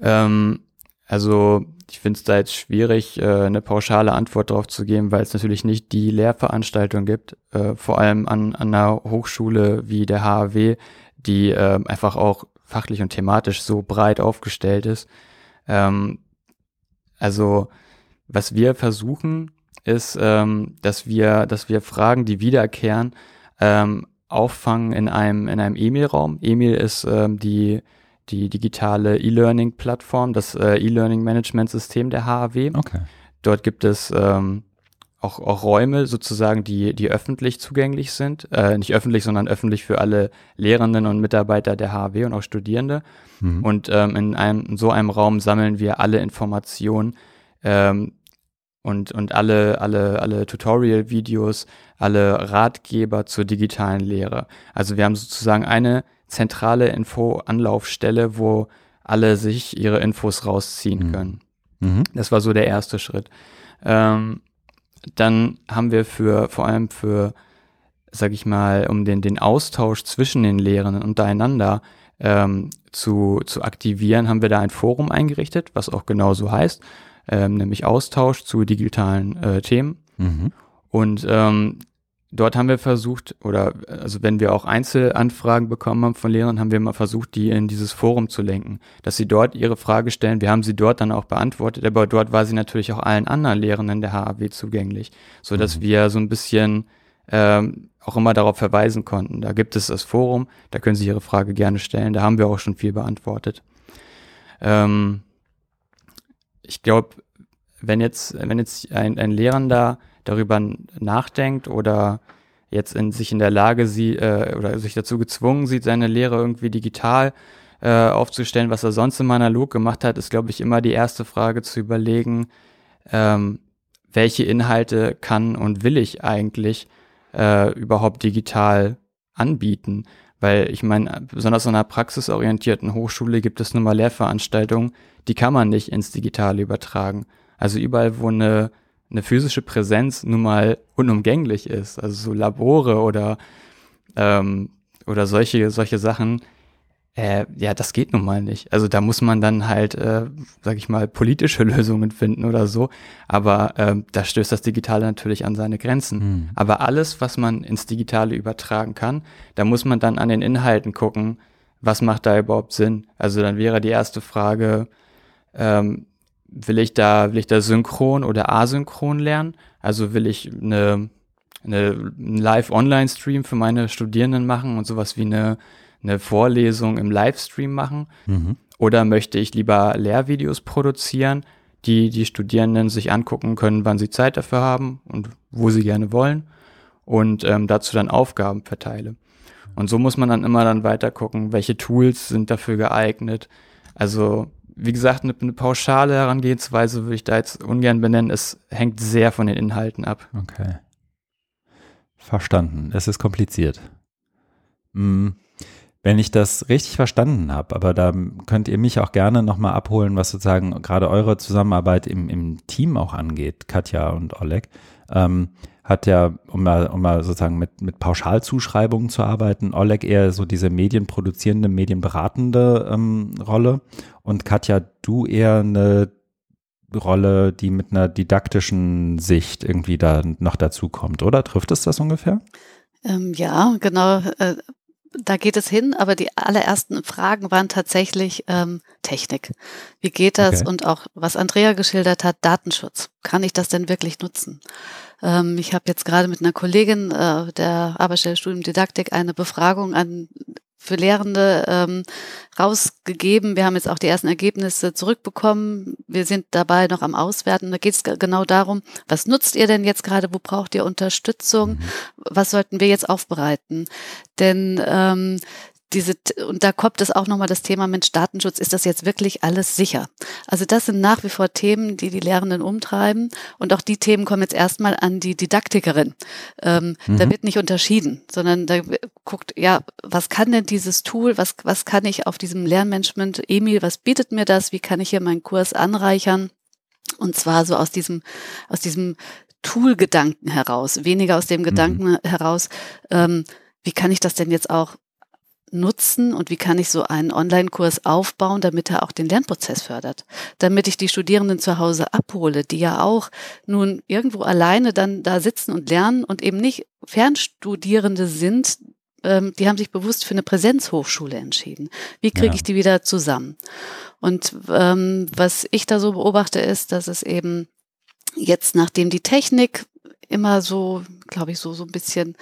[SPEAKER 4] Ähm, also ich finde es da jetzt schwierig, äh, eine pauschale Antwort darauf zu geben, weil es natürlich nicht die Lehrveranstaltung gibt. Äh, vor allem an, an einer Hochschule wie der HAW die äh, einfach auch fachlich und thematisch so breit aufgestellt ist. Ähm, also was wir versuchen, ist, ähm, dass wir, dass wir Fragen, die wiederkehren, ähm, auffangen in einem in einem E-Mail-Raum. E-Mail ist ähm, die die digitale E-Learning-Plattform, das äh, E-Learning-Management-System der HAW.
[SPEAKER 1] Okay.
[SPEAKER 4] Dort gibt es ähm, auch, auch Räume sozusagen, die, die öffentlich zugänglich sind. Äh, nicht öffentlich, sondern öffentlich für alle Lehrenden und Mitarbeiter der HW und auch Studierende. Mhm. Und ähm, in, einem, in so einem Raum sammeln wir alle Informationen ähm, und, und alle, alle, alle Tutorial-Videos, alle Ratgeber zur digitalen Lehre. Also wir haben sozusagen eine zentrale Info-Anlaufstelle, wo alle sich ihre Infos rausziehen mhm. können. Mhm. Das war so der erste Schritt. Ähm, dann haben wir für, vor allem für, sag ich mal, um den, den Austausch zwischen den Lehrenden untereinander ähm, zu, zu aktivieren, haben wir da ein Forum eingerichtet, was auch genauso heißt, ähm, nämlich Austausch zu digitalen äh, Themen. Mhm. Und ähm, dort haben wir versucht, oder also wenn wir auch Einzelanfragen bekommen haben von Lehrern, haben wir mal versucht, die in dieses Forum zu lenken, dass sie dort ihre Frage stellen. Wir haben sie dort dann auch beantwortet, aber dort war sie natürlich auch allen anderen Lehrenden der HAW zugänglich, so dass mhm. wir so ein bisschen ähm, auch immer darauf verweisen konnten. Da gibt es das Forum, da können Sie Ihre Frage gerne stellen. Da haben wir auch schon viel beantwortet. Ähm, ich glaube, wenn jetzt, wenn jetzt ein, ein Lehrender darüber nachdenkt oder jetzt in sich in der Lage sie äh, oder sich dazu gezwungen sieht, seine Lehre irgendwie digital äh, aufzustellen, was er sonst immer analog gemacht hat, ist, glaube ich, immer die erste Frage zu überlegen, ähm, welche Inhalte kann und will ich eigentlich äh, überhaupt digital anbieten. Weil ich meine, besonders an einer praxisorientierten Hochschule gibt es nun mal Lehrveranstaltungen, die kann man nicht ins Digitale übertragen. Also überall, wo eine, eine physische Präsenz nun mal unumgänglich ist, also so Labore oder, ähm, oder solche, solche Sachen, äh, ja, das geht nun mal nicht. Also da muss man dann halt, äh, sag ich mal, politische Lösungen finden oder so. Aber äh, da stößt das Digitale natürlich an seine Grenzen. Mhm. Aber alles, was man ins Digitale übertragen kann, da muss man dann an den Inhalten gucken, was macht da überhaupt Sinn. Also dann wäre die erste Frage, ähm, will ich da, will ich da synchron oder asynchron lernen? Also will ich eine, eine Live-Online-Stream für meine Studierenden machen und sowas wie eine eine Vorlesung im Livestream machen? Mhm. Oder möchte ich lieber Lehrvideos produzieren, die die Studierenden sich angucken können, wann sie Zeit dafür haben und wo sie gerne wollen und ähm, dazu dann Aufgaben verteile. Und so muss man dann immer dann weiter gucken, welche Tools sind dafür geeignet. Also wie gesagt, eine, eine pauschale Herangehensweise würde ich da jetzt ungern benennen. Es hängt sehr von den Inhalten ab.
[SPEAKER 1] Okay. Verstanden. Es ist kompliziert. Hm. Wenn ich das richtig verstanden habe, aber da könnt ihr mich auch gerne nochmal abholen, was sozusagen gerade eure Zusammenarbeit im, im Team auch angeht, Katja und Oleg, ähm, hat ja, um mal, um mal sozusagen mit, mit Pauschalzuschreibungen zu arbeiten, Oleg eher so diese medienproduzierende, medienberatende ähm, Rolle und Katja, du eher eine Rolle, die mit einer didaktischen Sicht irgendwie da noch dazu kommt, oder? Trifft es das ungefähr?
[SPEAKER 5] Ähm, ja, genau. Äh, da geht es hin, aber die allerersten Fragen waren tatsächlich ähm, Technik. Wie geht das? Okay. Und auch, was Andrea geschildert hat, Datenschutz. Kann ich das denn wirklich nutzen? Ähm, ich habe jetzt gerade mit einer Kollegin äh, der Arbeitsstelle Studium Didaktik eine Befragung an für Lehrende ähm, rausgegeben. Wir haben jetzt auch die ersten Ergebnisse zurückbekommen. Wir sind dabei noch am Auswerten. Da geht es genau darum, was nutzt ihr denn jetzt gerade? Wo braucht ihr Unterstützung? Mhm. Was sollten wir jetzt aufbereiten? Denn ähm, diese, und da kommt es auch nochmal das Thema Mensch, Datenschutz, ist das jetzt wirklich alles sicher? Also das sind nach wie vor Themen, die die Lehrenden umtreiben und auch die Themen kommen jetzt erstmal an die Didaktikerin. Ähm, mhm. Da wird nicht unterschieden, sondern da guckt, ja, was kann denn dieses Tool, was, was kann ich auf diesem Lernmanagement, Emil, was bietet mir das, wie kann ich hier meinen Kurs anreichern? Und zwar so aus diesem, aus diesem Tool-Gedanken heraus, weniger aus dem mhm. Gedanken mhm. heraus, ähm, wie kann ich das denn jetzt auch nutzen und wie kann ich so einen Online-Kurs aufbauen, damit er auch den Lernprozess fördert, damit ich die Studierenden zu Hause abhole, die ja auch nun irgendwo alleine dann da sitzen und lernen und eben nicht Fernstudierende sind, ähm, die haben sich bewusst für eine Präsenzhochschule entschieden. Wie kriege ja. ich die wieder zusammen? Und ähm, was ich da so beobachte, ist, dass es eben jetzt, nachdem die Technik immer so, glaube ich, so, so ein bisschen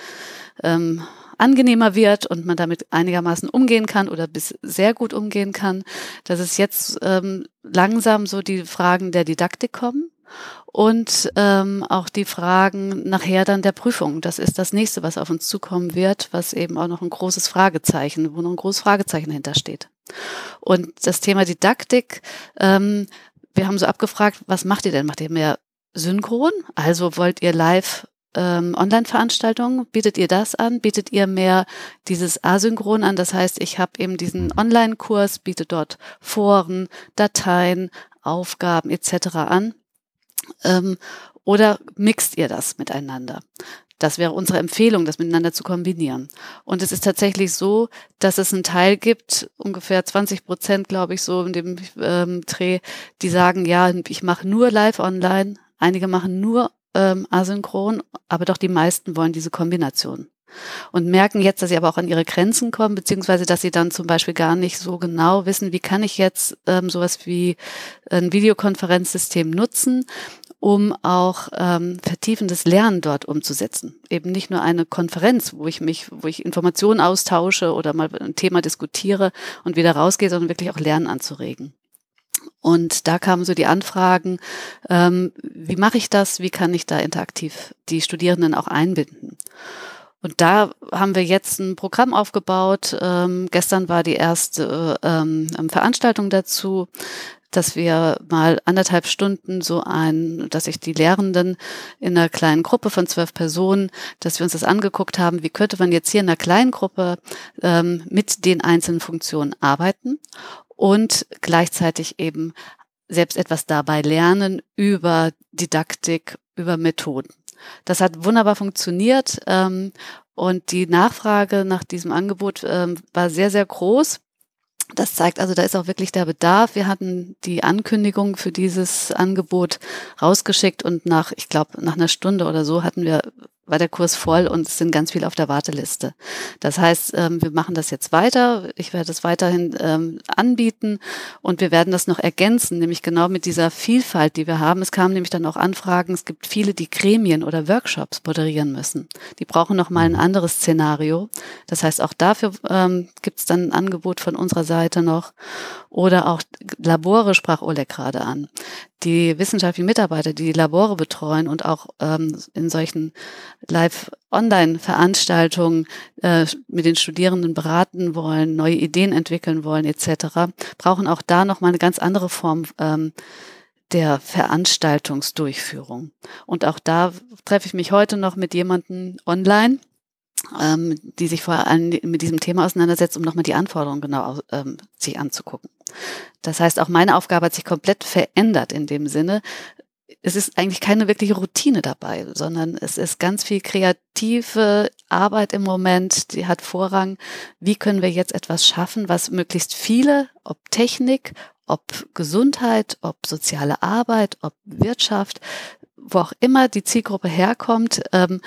[SPEAKER 5] ähm, angenehmer wird und man damit einigermaßen umgehen kann oder bis sehr gut umgehen kann, dass es jetzt ähm, langsam so die Fragen der Didaktik kommen und ähm, auch die Fragen nachher dann der Prüfung. Das ist das nächste, was auf uns zukommen wird, was eben auch noch ein großes Fragezeichen, wo noch ein großes Fragezeichen hintersteht. Und das Thema Didaktik, ähm, wir haben so abgefragt, was macht ihr denn? Macht ihr mehr synchron? Also wollt ihr live ähm, Online-Veranstaltungen? Bietet ihr das an? Bietet ihr mehr dieses Asynchron an? Das heißt, ich habe eben diesen Online-Kurs, biete dort Foren, Dateien, Aufgaben etc. an. Ähm, oder mixt ihr das miteinander? Das wäre unsere Empfehlung, das miteinander zu kombinieren. Und es ist tatsächlich so, dass es einen Teil gibt, ungefähr 20 Prozent, glaube ich, so in dem ähm, Dreh, die sagen, ja, ich mache nur live online. Einige machen nur ähm, asynchron, aber doch die meisten wollen diese Kombination. Und merken jetzt, dass sie aber auch an ihre Grenzen kommen, beziehungsweise dass sie dann zum Beispiel gar nicht so genau wissen, wie kann ich jetzt ähm, sowas wie ein Videokonferenzsystem nutzen, um auch ähm, vertiefendes Lernen dort umzusetzen. Eben nicht nur eine Konferenz, wo ich mich, wo ich Informationen austausche oder mal ein Thema diskutiere und wieder rausgehe, sondern wirklich auch Lernen anzuregen. Und da kamen so die Anfragen, ähm, wie mache ich das, wie kann ich da interaktiv die Studierenden auch einbinden. Und da haben wir jetzt ein Programm aufgebaut. Ähm, gestern war die erste ähm, Veranstaltung dazu. Dass wir mal anderthalb Stunden so ein, dass sich die Lehrenden in einer kleinen Gruppe von zwölf Personen, dass wir uns das angeguckt haben, wie könnte man jetzt hier in einer kleinen Gruppe ähm, mit den einzelnen Funktionen arbeiten und gleichzeitig eben selbst etwas dabei lernen über Didaktik, über Methoden. Das hat wunderbar funktioniert ähm, und die Nachfrage nach diesem Angebot ähm, war sehr, sehr groß. Das zeigt also, da ist auch wirklich der Bedarf. Wir hatten die Ankündigung für dieses Angebot rausgeschickt und nach, ich glaube, nach einer Stunde oder so hatten wir war der Kurs voll und es sind ganz viele auf der Warteliste. Das heißt, ähm, wir machen das jetzt weiter. Ich werde es weiterhin ähm, anbieten und wir werden das noch ergänzen, nämlich genau mit dieser Vielfalt, die wir haben. Es kamen nämlich dann auch Anfragen. Es gibt viele, die Gremien oder Workshops moderieren müssen. Die brauchen noch mal ein anderes Szenario. Das heißt, auch dafür ähm, gibt es dann ein Angebot von unserer Seite noch. Oder auch Labore sprach Oleg gerade an die wissenschaftlichen Mitarbeiter, die die Labore betreuen und auch in solchen Live-Online-Veranstaltungen äh, mit den Studierenden beraten wollen, neue Ideen entwickeln wollen etc., brauchen auch da nochmal eine ganz andere Form ähm, der Veranstaltungsdurchführung. Und auch da treffe ich mich heute noch mit jemandem online, ähm, die sich vor allem mit diesem Thema auseinandersetzt, um nochmal die Anforderungen genau ähm, sich anzugucken. Das heißt, auch meine Aufgabe hat sich komplett verändert in dem Sinne. Es ist eigentlich keine wirkliche Routine dabei, sondern es ist ganz viel kreative Arbeit im Moment, die hat Vorrang. Wie können wir jetzt etwas schaffen, was möglichst viele, ob Technik, ob Gesundheit, ob soziale Arbeit, ob Wirtschaft, wo auch immer die Zielgruppe herkommt, ähm,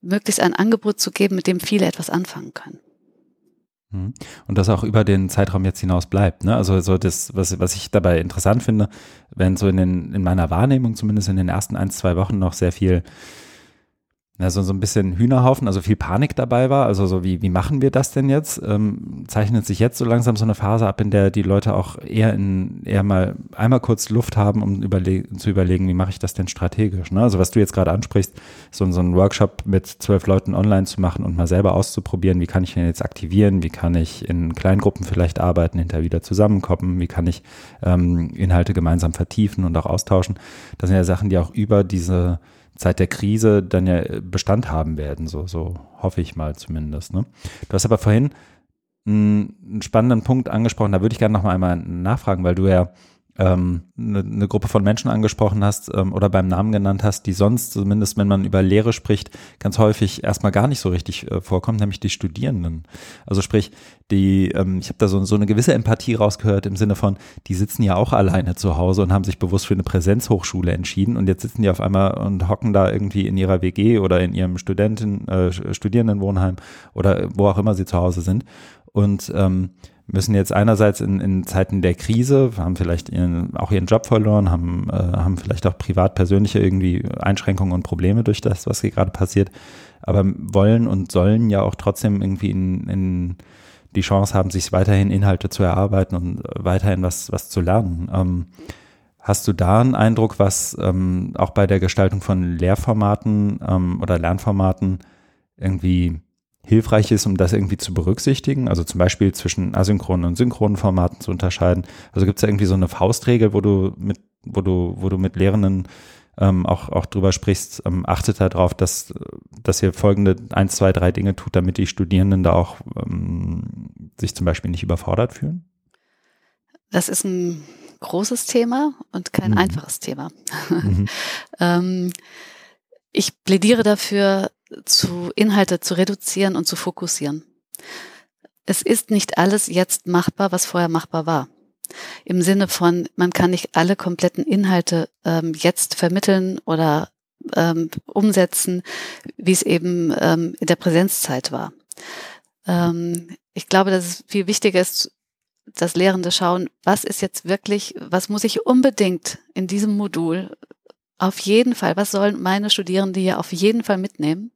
[SPEAKER 5] möglichst ein Angebot zu geben, mit dem viele etwas anfangen können.
[SPEAKER 1] Mhm. Und das auch über den Zeitraum jetzt hinaus bleibt. Ne? Also so das, was, was ich dabei interessant finde, wenn so in, den, in meiner Wahrnehmung zumindest in den ersten ein, zwei Wochen noch sehr viel ja, so, so ein bisschen Hühnerhaufen, also viel Panik dabei war. Also so, wie, wie machen wir das denn jetzt? Ähm, zeichnet sich jetzt so langsam so eine Phase ab, in der die Leute auch eher in eher mal einmal kurz Luft haben, um überle zu überlegen, wie mache ich das denn strategisch? Ne? Also was du jetzt gerade ansprichst, so, so einen Workshop mit zwölf Leuten online zu machen und mal selber auszuprobieren, wie kann ich den jetzt aktivieren, wie kann ich in Kleingruppen vielleicht arbeiten, hinterher wieder zusammenkommen, wie kann ich ähm, Inhalte gemeinsam vertiefen und auch austauschen. Das sind ja Sachen, die auch über diese Zeit der Krise dann ja Bestand haben werden, so, so hoffe ich mal zumindest. Ne? Du hast aber vorhin einen spannenden Punkt angesprochen, da würde ich gerne noch mal einmal nachfragen, weil du ja ähm, eine, eine Gruppe von Menschen angesprochen hast ähm, oder beim Namen genannt hast, die sonst, zumindest wenn man über Lehre spricht, ganz häufig erstmal gar nicht so richtig äh, vorkommt, nämlich die Studierenden. Also sprich, die, ähm, ich habe da so, so eine gewisse Empathie rausgehört im Sinne von, die sitzen ja auch alleine zu Hause und haben sich bewusst für eine Präsenzhochschule entschieden und jetzt sitzen die auf einmal und hocken da irgendwie in ihrer WG oder in ihrem Studenten, äh, Studierendenwohnheim oder wo auch immer sie zu Hause sind und ähm, müssen jetzt einerseits in, in Zeiten der Krise, haben vielleicht ihren, auch ihren Job verloren, haben, äh, haben vielleicht auch privat persönliche irgendwie Einschränkungen und Probleme durch das, was hier gerade passiert, aber wollen und sollen ja auch trotzdem irgendwie in, in die Chance haben, sich weiterhin Inhalte zu erarbeiten und weiterhin was, was zu lernen. Ähm, hast du da einen Eindruck, was ähm, auch bei der Gestaltung von Lehrformaten ähm, oder Lernformaten irgendwie hilfreich ist, um das irgendwie zu berücksichtigen, also zum Beispiel zwischen asynchronen und synchronen Formaten zu unterscheiden. Also gibt es da irgendwie so eine Faustregel, wo du mit, wo du, wo du mit Lehrenden ähm, auch, auch drüber sprichst, ähm, achtet darauf, dass, dass ihr folgende eins, zwei, drei Dinge tut, damit die Studierenden da auch ähm, sich zum Beispiel nicht überfordert fühlen?
[SPEAKER 5] Das ist ein großes Thema und kein mhm. einfaches Thema. Mhm. ähm, ich plädiere dafür, zu Inhalte zu reduzieren und zu fokussieren. Es ist nicht alles jetzt machbar, was vorher machbar war. Im Sinne von, man kann nicht alle kompletten Inhalte ähm, jetzt vermitteln oder ähm, umsetzen, wie es eben ähm, in der Präsenzzeit war. Ähm, ich glaube, dass es viel wichtiger ist, dass Lehrende schauen, was ist jetzt wirklich, was muss ich unbedingt in diesem Modul auf jeden Fall, was sollen meine Studierende hier auf jeden Fall mitnehmen?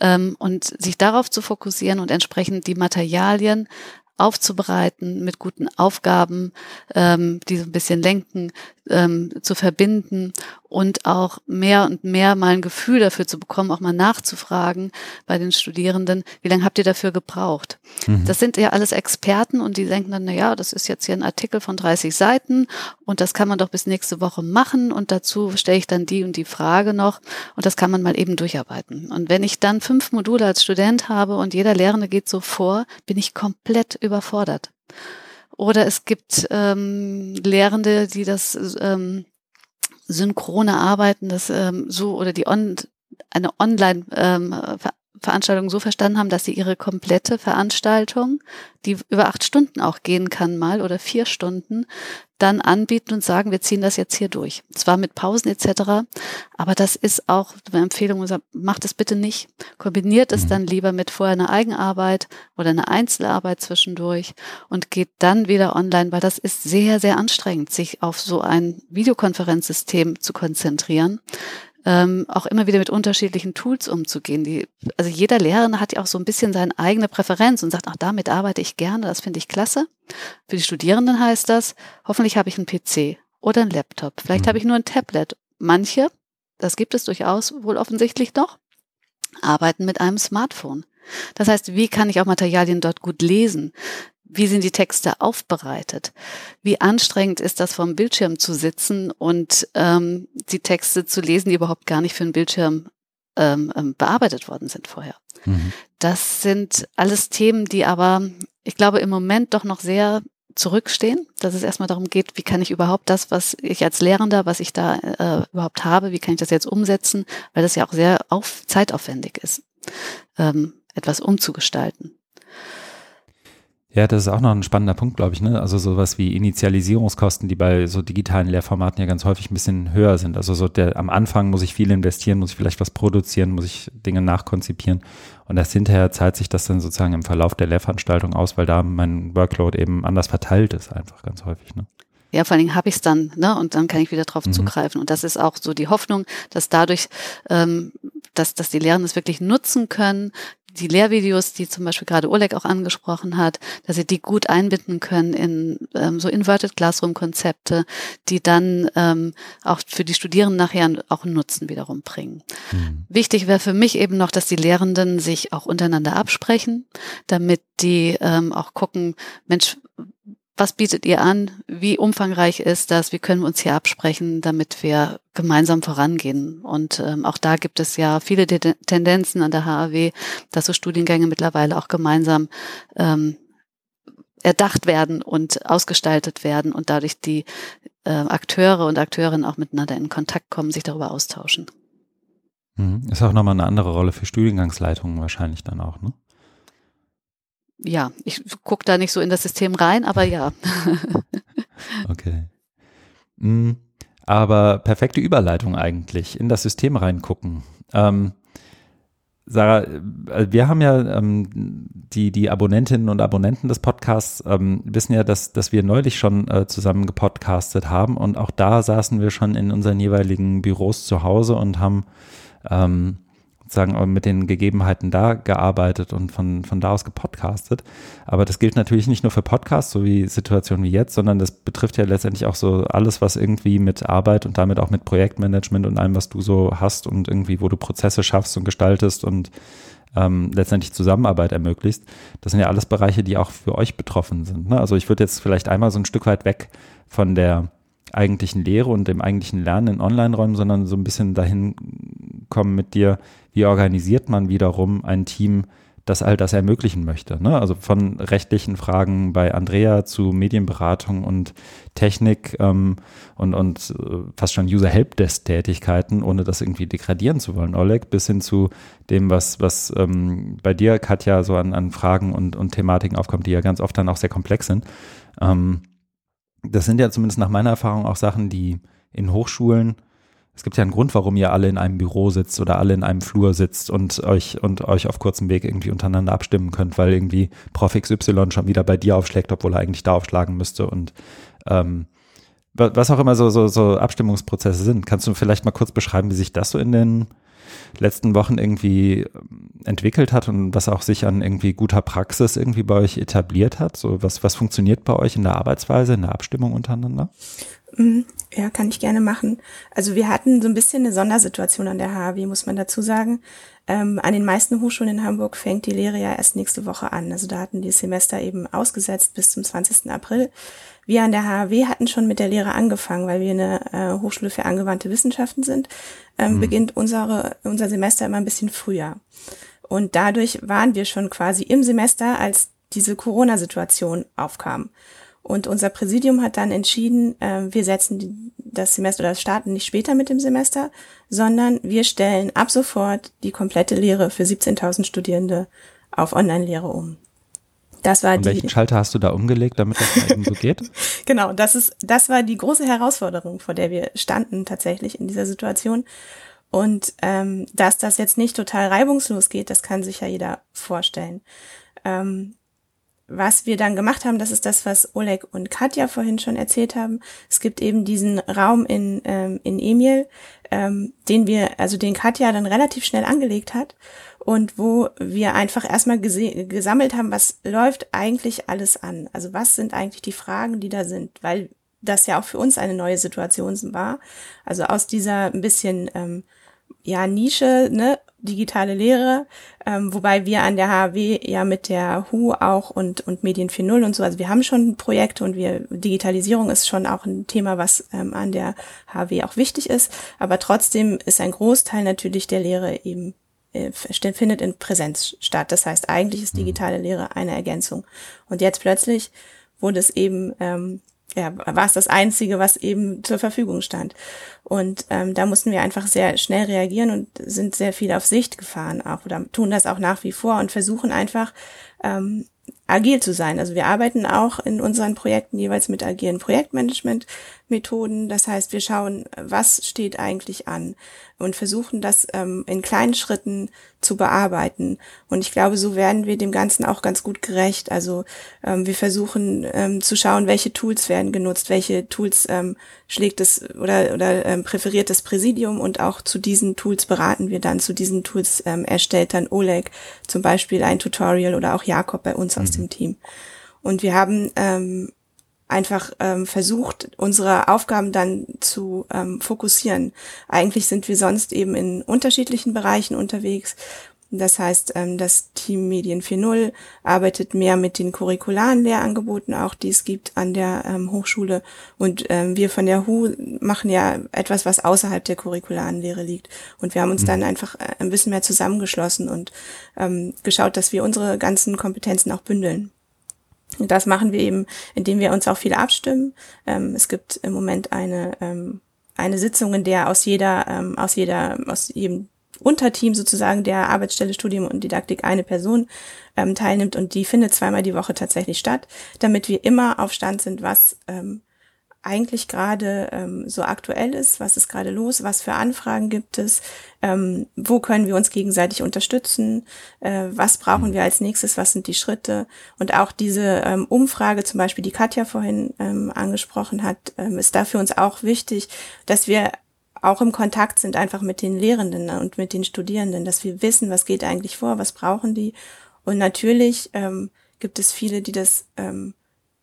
[SPEAKER 5] Ähm, und sich darauf zu fokussieren und entsprechend die Materialien aufzubereiten, mit guten Aufgaben, ähm, die so ein bisschen lenken, ähm, zu verbinden und auch mehr und mehr mal ein Gefühl dafür zu bekommen, auch mal nachzufragen bei den Studierenden, wie lange habt ihr dafür gebraucht? Mhm. Das sind ja alles Experten und die denken dann, na ja, das ist jetzt hier ein Artikel von 30 Seiten und das kann man doch bis nächste Woche machen und dazu stelle ich dann die und die Frage noch und das kann man mal eben durcharbeiten. Und wenn ich dann fünf Module als Student habe und jeder Lehrende geht so vor, bin ich komplett überfordert. Oder es gibt ähm, Lehrende, die das ähm, synchrone Arbeiten, das ähm, so oder die on, eine Online ähm, Veranstaltung so verstanden haben, dass sie ihre komplette Veranstaltung, die über acht Stunden auch gehen kann mal oder vier Stunden, dann anbieten und sagen, wir ziehen das jetzt hier durch. Zwar mit Pausen etc., aber das ist auch eine Empfehlung, macht es bitte nicht. Kombiniert es mhm. dann lieber mit vorher einer Eigenarbeit oder einer Einzelarbeit zwischendurch und geht dann wieder online, weil das ist sehr, sehr anstrengend, sich auf so ein Videokonferenzsystem zu konzentrieren ähm, auch immer wieder mit unterschiedlichen Tools umzugehen. Die, also jeder Lehrer hat ja auch so ein bisschen seine eigene Präferenz und sagt, ach, damit arbeite ich gerne, das finde ich klasse. Für die Studierenden heißt das, hoffentlich habe ich einen PC oder einen Laptop. Vielleicht mhm. habe ich nur ein Tablet. Manche, das gibt es durchaus wohl offensichtlich noch, arbeiten mit einem Smartphone. Das heißt, wie kann ich auch Materialien dort gut lesen? Wie sind die Texte aufbereitet? Wie anstrengend ist das, vom Bildschirm zu sitzen und ähm, die Texte zu lesen, die überhaupt gar nicht für den Bildschirm ähm, ähm, bearbeitet worden sind vorher? Mhm. Das sind alles Themen, die aber, ich glaube, im Moment doch noch sehr zurückstehen, dass es erstmal darum geht, wie kann ich überhaupt das, was ich als Lehrender, was ich da äh, überhaupt habe, wie kann ich das jetzt umsetzen, weil das ja auch sehr auf, zeitaufwendig ist, ähm, etwas umzugestalten.
[SPEAKER 1] Ja, das ist auch noch ein spannender Punkt, glaube ich. Ne? Also sowas wie Initialisierungskosten, die bei so digitalen Lehrformaten ja ganz häufig ein bisschen höher sind. Also so der, am Anfang muss ich viel investieren, muss ich vielleicht was produzieren, muss ich Dinge nachkonzipieren. Und erst hinterher zahlt sich das dann sozusagen im Verlauf der Lehrveranstaltung aus, weil da mein Workload eben anders verteilt ist, einfach ganz häufig. Ne?
[SPEAKER 5] Ja, vor allen Dingen habe ich es dann, ne, und dann kann ich wieder drauf mhm. zugreifen. Und das ist auch so die Hoffnung, dass dadurch, ähm, dass, dass die Lehrenden es wirklich nutzen können, die Lehrvideos, die zum Beispiel gerade Oleg auch angesprochen hat, dass sie die gut einbinden können in ähm, so Inverted Classroom-Konzepte, die dann ähm, auch für die Studierenden nachher auch einen Nutzen wiederum bringen. Mhm. Wichtig wäre für mich eben noch, dass die Lehrenden sich auch untereinander absprechen, damit die ähm, auch gucken, Mensch, was bietet ihr an? Wie umfangreich ist das? Wie können wir uns hier absprechen, damit wir gemeinsam vorangehen? Und ähm, auch da gibt es ja viele Tendenzen an der HAW, dass so Studiengänge mittlerweile auch gemeinsam ähm, erdacht werden und ausgestaltet werden und dadurch die äh, Akteure und Akteurinnen auch miteinander in Kontakt kommen, sich darüber austauschen.
[SPEAKER 1] Mhm. Ist auch nochmal eine andere Rolle für Studiengangsleitungen wahrscheinlich dann auch, ne?
[SPEAKER 5] Ja, ich gucke da nicht so in das System rein, aber ja.
[SPEAKER 1] okay. Mhm. Aber perfekte Überleitung eigentlich, in das System reingucken. Ähm, Sarah, äh, wir haben ja ähm, die, die Abonnentinnen und Abonnenten des Podcasts ähm, wissen ja, dass, dass wir neulich schon äh, zusammen gepodcastet haben und auch da saßen wir schon in unseren jeweiligen Büros zu Hause und haben ähm, sozusagen mit den Gegebenheiten da gearbeitet und von, von da aus gepodcastet. Aber das gilt natürlich nicht nur für Podcasts, so wie Situationen wie jetzt, sondern das betrifft ja letztendlich auch so alles, was irgendwie mit Arbeit und damit auch mit Projektmanagement und allem, was du so hast und irgendwie, wo du Prozesse schaffst und gestaltest und ähm, letztendlich Zusammenarbeit ermöglicht. Das sind ja alles Bereiche, die auch für euch betroffen sind. Ne? Also ich würde jetzt vielleicht einmal so ein Stück weit weg von der eigentlichen Lehre und dem eigentlichen Lernen in Online-Räumen, sondern so ein bisschen dahin kommen mit dir, wie organisiert man wiederum ein Team, das all das ermöglichen möchte. Ne? Also von rechtlichen Fragen bei Andrea zu Medienberatung und Technik ähm, und, und äh, fast schon User-Helpdesk-Tätigkeiten, ohne das irgendwie degradieren zu wollen, Oleg, bis hin zu dem, was, was ähm, bei dir, Katja, so an, an Fragen und, und Thematiken aufkommt, die ja ganz oft dann auch sehr komplex sind. Ähm, das sind ja zumindest nach meiner Erfahrung auch Sachen, die in Hochschulen es gibt ja einen Grund, warum ihr alle in einem Büro sitzt oder alle in einem Flur sitzt und euch und euch auf kurzem Weg irgendwie untereinander abstimmen könnt, weil irgendwie Prof XY schon wieder bei dir aufschlägt, obwohl er eigentlich da aufschlagen müsste und ähm, was auch immer so, so, so Abstimmungsprozesse sind. Kannst du vielleicht mal kurz beschreiben, wie sich das so in den letzten Wochen irgendwie ähm, entwickelt hat und was auch sich an irgendwie guter Praxis irgendwie bei euch etabliert hat? So was, was funktioniert bei euch in der Arbeitsweise, in der Abstimmung untereinander?
[SPEAKER 2] Mhm. Ja, kann ich gerne machen. Also wir hatten so ein bisschen eine Sondersituation an der HAW, muss man dazu sagen. Ähm, an den meisten Hochschulen in Hamburg fängt die Lehre ja erst nächste Woche an. Also da hatten die Semester eben ausgesetzt bis zum 20. April. Wir an der HAW hatten schon mit der Lehre angefangen, weil wir eine äh, Hochschule für angewandte Wissenschaften sind. Ähm, mhm. Beginnt unsere, unser Semester immer ein bisschen früher. Und dadurch waren wir schon quasi im Semester, als diese Corona-Situation aufkam. Und unser Präsidium hat dann entschieden, äh, wir setzen das Semester oder starten nicht später mit dem Semester, sondern wir stellen ab sofort die komplette Lehre für 17.000 Studierende auf Online-Lehre um.
[SPEAKER 1] Das war Und die, welchen Schalter hast du da umgelegt, damit das eben so geht?
[SPEAKER 2] genau, das ist, das war die große Herausforderung, vor der wir standen tatsächlich in dieser Situation. Und ähm, dass das jetzt nicht total reibungslos geht, das kann sich ja jeder vorstellen. Ähm, was wir dann gemacht haben, das ist das, was Oleg und Katja vorhin schon erzählt haben. Es gibt eben diesen Raum in, ähm, in Emil, ähm, den wir, also den Katja dann relativ schnell angelegt hat und wo wir einfach erstmal gesammelt haben, was läuft eigentlich alles an? Also was sind eigentlich die Fragen, die da sind? Weil das ja auch für uns eine neue Situation war. Also aus dieser ein bisschen ähm, ja Nische, ne, digitale Lehre, ähm, wobei wir an der HW ja mit der HU auch und, und Medien 4.0 und so, also wir haben schon Projekte und wir, Digitalisierung ist schon auch ein Thema, was ähm, an der HW auch wichtig ist, aber trotzdem ist ein Großteil natürlich der Lehre eben äh, findet in Präsenz statt. Das heißt, eigentlich ist mhm. digitale Lehre eine Ergänzung. Und jetzt plötzlich wurde es eben ähm, ja, war es das Einzige, was eben zur Verfügung stand. Und ähm, da mussten wir einfach sehr schnell reagieren und sind sehr viel auf Sicht gefahren auch oder tun das auch nach wie vor und versuchen einfach ähm, agil zu sein. Also wir arbeiten auch in unseren Projekten jeweils mit agilen Projektmanagement-Methoden. Das heißt, wir schauen, was steht eigentlich an und versuchen das ähm, in kleinen Schritten zu bearbeiten. Und ich glaube, so werden wir dem Ganzen auch ganz gut gerecht. Also ähm, wir versuchen ähm, zu schauen, welche Tools werden genutzt, welche Tools ähm, schlägt es oder, oder ähm, präferiert das Präsidium und auch zu diesen Tools beraten wir dann. Zu diesen Tools ähm, erstellt dann Oleg zum Beispiel ein Tutorial oder auch Jakob bei uns aus. Dem Team. Und wir haben ähm, einfach ähm, versucht, unsere Aufgaben dann zu ähm, fokussieren. Eigentlich sind wir sonst eben in unterschiedlichen Bereichen unterwegs. Das heißt, ähm, das Team Medien 4.0 arbeitet mehr mit den curricularen Lehrangeboten auch, die es gibt an der ähm, Hochschule. Und ähm, wir von der HU machen ja etwas, was außerhalb der curricularen Lehre liegt. Und wir haben uns mhm. dann einfach äh, ein bisschen mehr zusammengeschlossen und geschaut, dass wir unsere ganzen Kompetenzen auch bündeln. Das machen wir eben, indem wir uns auch viel abstimmen. Es gibt im Moment eine, eine Sitzung, in der aus jeder, ähm, aus jeder, aus jedem Unterteam sozusagen der Arbeitsstelle Studium und Didaktik eine Person ähm, teilnimmt und die findet zweimal die Woche tatsächlich statt, damit wir immer auf Stand sind, was ähm, eigentlich gerade ähm, so aktuell ist, was ist gerade los, was für Anfragen gibt es, ähm, wo können wir uns gegenseitig unterstützen, äh, was brauchen wir als nächstes, was sind die Schritte. Und auch diese ähm, Umfrage zum Beispiel, die Katja vorhin ähm, angesprochen hat, ähm, ist da für uns auch wichtig, dass wir auch im Kontakt sind einfach mit den Lehrenden und mit den Studierenden, dass wir wissen, was geht eigentlich vor, was brauchen die und natürlich ähm, gibt es viele, die das ähm,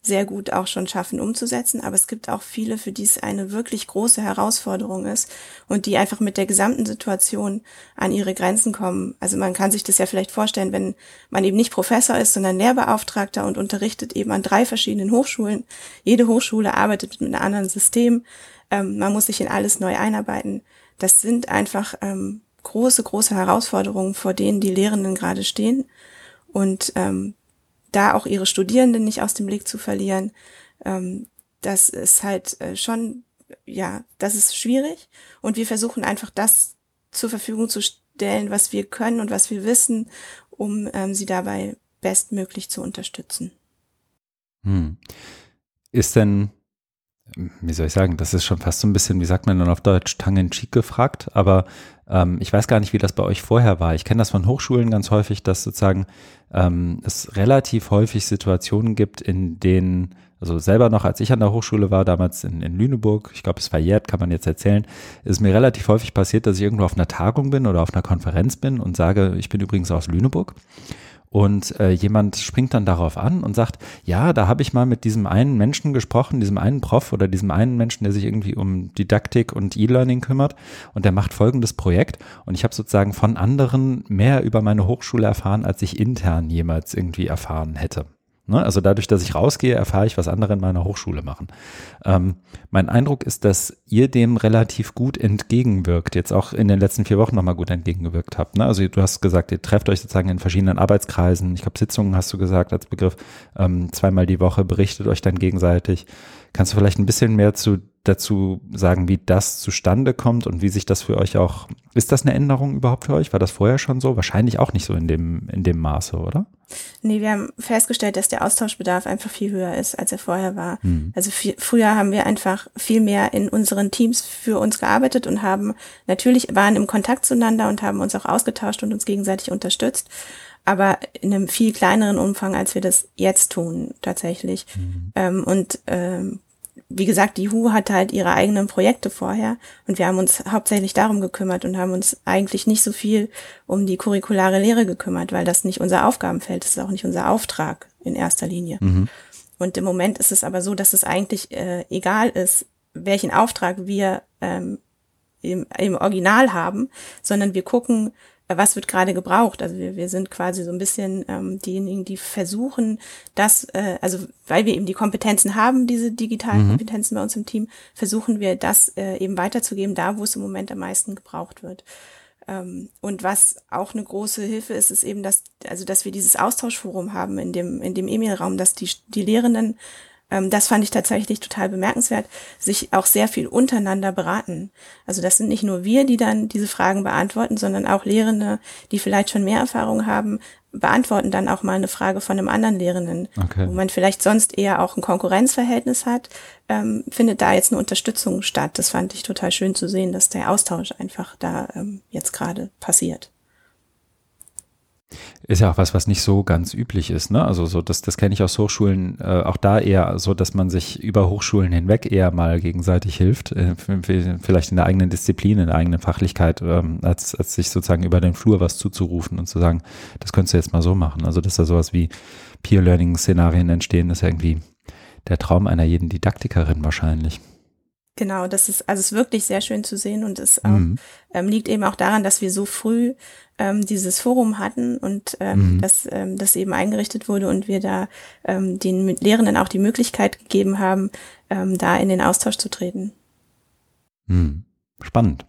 [SPEAKER 2] sehr gut auch schon schaffen umzusetzen, aber es gibt auch viele, für die es eine wirklich große Herausforderung ist und die einfach mit der gesamten Situation an ihre Grenzen kommen. Also man kann sich das ja vielleicht vorstellen, wenn man eben nicht Professor ist, sondern Lehrbeauftragter und unterrichtet eben an drei verschiedenen Hochschulen. Jede Hochschule arbeitet mit einem anderen System. Ähm, man muss sich in alles neu einarbeiten. Das sind einfach ähm, große, große Herausforderungen, vor denen die Lehrenden gerade stehen. Und ähm, da auch ihre Studierenden nicht aus dem Blick zu verlieren, ähm, das ist halt äh, schon, ja, das ist schwierig. Und wir versuchen einfach das zur Verfügung zu stellen, was wir können und was wir wissen, um ähm, sie dabei bestmöglich zu unterstützen.
[SPEAKER 1] Hm. Ist denn wie soll ich sagen, das ist schon fast so ein bisschen, wie sagt man dann auf Deutsch, tongue in cheek gefragt, aber ähm, ich weiß gar nicht, wie das bei euch vorher war. Ich kenne das von Hochschulen ganz häufig, dass sozusagen ähm, es relativ häufig Situationen gibt, in denen, also selber noch, als ich an der Hochschule war, damals in, in Lüneburg, ich glaube, es verjährt, kann man jetzt erzählen, ist mir relativ häufig passiert, dass ich irgendwo auf einer Tagung bin oder auf einer Konferenz bin und sage, ich bin übrigens aus Lüneburg. Und äh, jemand springt dann darauf an und sagt, ja, da habe ich mal mit diesem einen Menschen gesprochen, diesem einen Prof oder diesem einen Menschen, der sich irgendwie um Didaktik und E-Learning kümmert und der macht folgendes Projekt und ich habe sozusagen von anderen mehr über meine Hochschule erfahren, als ich intern jemals irgendwie erfahren hätte. Ne? Also dadurch, dass ich rausgehe, erfahre ich, was andere in meiner Hochschule machen. Ähm, mein Eindruck ist, dass ihr dem relativ gut entgegenwirkt, jetzt auch in den letzten vier Wochen nochmal gut entgegengewirkt habt. Ne? Also du hast gesagt, ihr trefft euch sozusagen in verschiedenen Arbeitskreisen. Ich glaube, Sitzungen hast du gesagt als Begriff. Ähm, zweimal die Woche berichtet euch dann gegenseitig. Kannst du vielleicht ein bisschen mehr zu dazu sagen, wie das zustande kommt und wie sich das für euch auch, ist das eine Änderung überhaupt für euch? War das vorher schon so? Wahrscheinlich auch nicht so in dem, in dem Maße, oder?
[SPEAKER 2] Nee, wir haben festgestellt, dass der Austauschbedarf einfach viel höher ist, als er vorher war. Hm. Also viel, früher haben wir einfach viel mehr in unseren Teams für uns gearbeitet und haben natürlich waren im Kontakt zueinander und haben uns auch ausgetauscht und uns gegenseitig unterstützt aber in einem viel kleineren Umfang, als wir das jetzt tun, tatsächlich. Mhm. Ähm, und ähm, wie gesagt, die HU hatte halt ihre eigenen Projekte vorher und wir haben uns hauptsächlich darum gekümmert und haben uns eigentlich nicht so viel um die curriculare Lehre gekümmert, weil das nicht unser Aufgabenfeld ist, auch nicht unser Auftrag in erster Linie. Mhm. Und im Moment ist es aber so, dass es eigentlich äh, egal ist, welchen Auftrag wir ähm, im, im Original haben, sondern wir gucken, was wird gerade gebraucht. Also wir, wir sind quasi so ein bisschen ähm, diejenigen, die versuchen, das, äh, also weil wir eben die Kompetenzen haben, diese digitalen mhm. Kompetenzen bei uns im Team, versuchen wir das äh, eben weiterzugeben, da wo es im Moment am meisten gebraucht wird. Ähm, und was auch eine große Hilfe ist, ist eben, dass, also dass wir dieses Austauschforum haben in dem, in dem E-Mail-Raum, dass die, die Lehrenden das fand ich tatsächlich total bemerkenswert, sich auch sehr viel untereinander beraten. Also das sind nicht nur wir, die dann diese Fragen beantworten, sondern auch Lehrende, die vielleicht schon mehr Erfahrung haben, beantworten dann auch mal eine Frage von einem anderen Lehrenden, okay. wo man vielleicht sonst eher auch ein Konkurrenzverhältnis hat, ähm, findet da jetzt eine Unterstützung statt. Das fand ich total schön zu sehen, dass der Austausch einfach da ähm, jetzt gerade passiert.
[SPEAKER 1] Ist ja auch was, was nicht so ganz üblich ist. Ne? Also so, das, das kenne ich aus Hochschulen, äh, auch da eher so, dass man sich über Hochschulen hinweg eher mal gegenseitig hilft, äh, vielleicht in der eigenen Disziplin, in der eigenen Fachlichkeit, ähm, als, als sich sozusagen über den Flur was zuzurufen und zu sagen, das könntest du jetzt mal so machen. Also dass da sowas wie Peer-Learning-Szenarien entstehen, ist ja irgendwie der Traum einer jeden Didaktikerin wahrscheinlich.
[SPEAKER 2] Genau, das ist, also ist wirklich sehr schön zu sehen und es auch, mhm. ähm, liegt eben auch daran, dass wir so früh ähm, dieses Forum hatten und ähm, mhm. dass ähm, das eben eingerichtet wurde und wir da ähm, den Lehrenden auch die Möglichkeit gegeben haben, ähm, da in den Austausch zu treten.
[SPEAKER 1] Mhm. Spannend.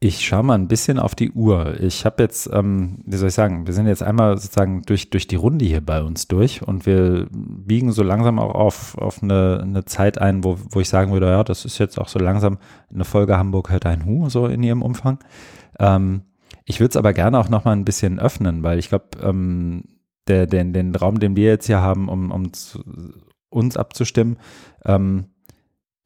[SPEAKER 1] Ich schaue mal ein bisschen auf die Uhr. Ich habe jetzt, ähm, wie soll ich sagen, wir sind jetzt einmal sozusagen durch, durch die Runde hier bei uns durch und wir biegen so langsam auch auf, auf eine, eine Zeit ein, wo, wo ich sagen würde, ja, das ist jetzt auch so langsam eine Folge Hamburg hört ein Hu, so in ihrem Umfang. Ähm, ich würde es aber gerne auch nochmal ein bisschen öffnen, weil ich glaube, ähm, der, den, den Raum, den wir jetzt hier haben, um, um zu, uns abzustimmen, ähm,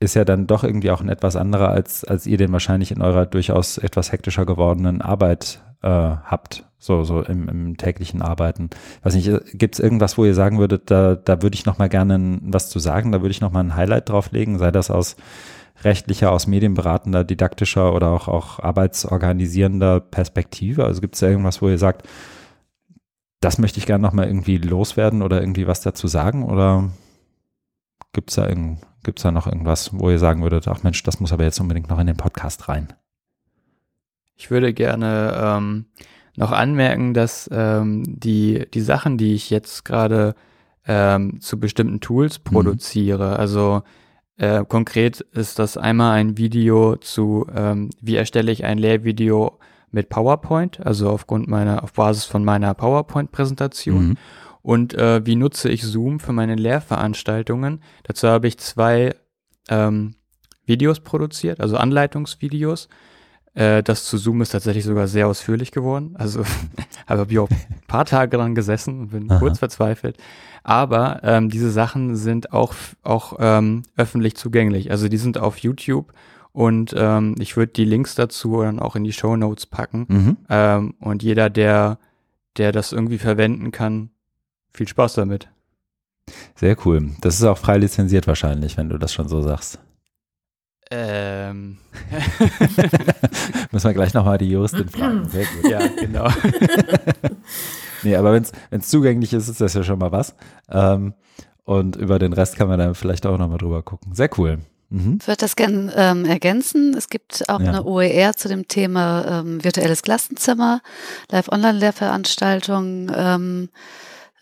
[SPEAKER 1] ist ja dann doch irgendwie auch ein etwas anderer, als, als ihr den wahrscheinlich in eurer durchaus etwas hektischer gewordenen Arbeit äh, habt, so, so im, im täglichen Arbeiten. Weiß nicht, gibt es irgendwas, wo ihr sagen würdet, da, da würde ich nochmal gerne was zu sagen, da würde ich nochmal ein Highlight drauflegen, sei das aus rechtlicher, aus medienberatender, didaktischer oder auch, auch arbeitsorganisierender Perspektive? Also gibt es da irgendwas, wo ihr sagt, das möchte ich gerne nochmal irgendwie loswerden oder irgendwie was dazu sagen? Oder gibt es da irgend, Gibt es da noch irgendwas, wo ihr sagen würdet, ach Mensch, das muss aber jetzt unbedingt noch in den Podcast rein?
[SPEAKER 4] Ich würde gerne ähm, noch anmerken, dass ähm, die, die Sachen, die ich jetzt gerade ähm, zu bestimmten Tools mhm. produziere, mhm. also äh, konkret ist das einmal ein Video zu, ähm, wie erstelle ich ein Lehrvideo mit PowerPoint, also aufgrund meiner, auf Basis von meiner PowerPoint-Präsentation. Mhm und äh, wie nutze ich Zoom für meine Lehrveranstaltungen. Dazu habe ich zwei ähm, Videos produziert, also Anleitungsvideos. Äh, das zu Zoom ist tatsächlich sogar sehr ausführlich geworden. Also habe ich auch ein paar Tage dran gesessen und bin Aha. kurz verzweifelt. Aber ähm, diese Sachen sind auch, auch ähm, öffentlich zugänglich. Also die sind auf YouTube und ähm, ich würde die Links dazu dann auch in die Show Notes packen. Mhm. Ähm, und jeder, der, der das irgendwie verwenden kann, viel Spaß damit.
[SPEAKER 1] Sehr cool. Das ist auch frei lizenziert wahrscheinlich, wenn du das schon so sagst.
[SPEAKER 4] Ähm.
[SPEAKER 1] Müssen wir gleich nochmal die Juristin fragen.
[SPEAKER 4] Sehr gut. Ja, genau.
[SPEAKER 1] nee, aber wenn es zugänglich ist, ist das ja schon mal was. Ähm, und über den Rest kann man dann vielleicht auch nochmal drüber gucken. Sehr cool.
[SPEAKER 5] Mhm. Ich würde das gerne ähm, ergänzen. Es gibt auch ja. eine OER zu dem Thema ähm, virtuelles Klassenzimmer, Live-Online-Lehrveranstaltungen.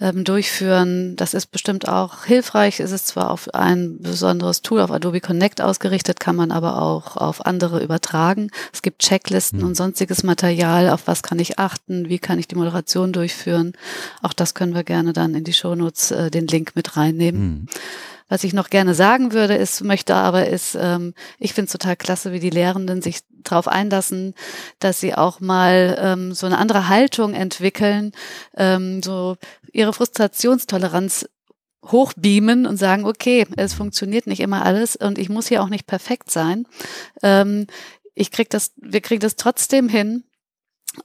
[SPEAKER 5] Ähm, durchführen. Das ist bestimmt auch hilfreich. Es ist zwar auf ein besonderes Tool, auf Adobe Connect ausgerichtet, kann man aber auch auf andere übertragen. Es gibt Checklisten mhm. und sonstiges Material. Auf was kann ich achten? Wie kann ich die Moderation durchführen? Auch das können wir gerne dann in die Shownotes äh, den Link mit reinnehmen. Mhm. Was ich noch gerne sagen würde, ist, möchte aber, ist, ähm, ich finde es total klasse, wie die Lehrenden sich darauf einlassen, dass sie auch mal ähm, so eine andere Haltung entwickeln, ähm, so ihre Frustrationstoleranz hochbeamen und sagen, okay, es funktioniert nicht immer alles und ich muss hier auch nicht perfekt sein. Ähm, ich krieg das, wir kriegen das trotzdem hin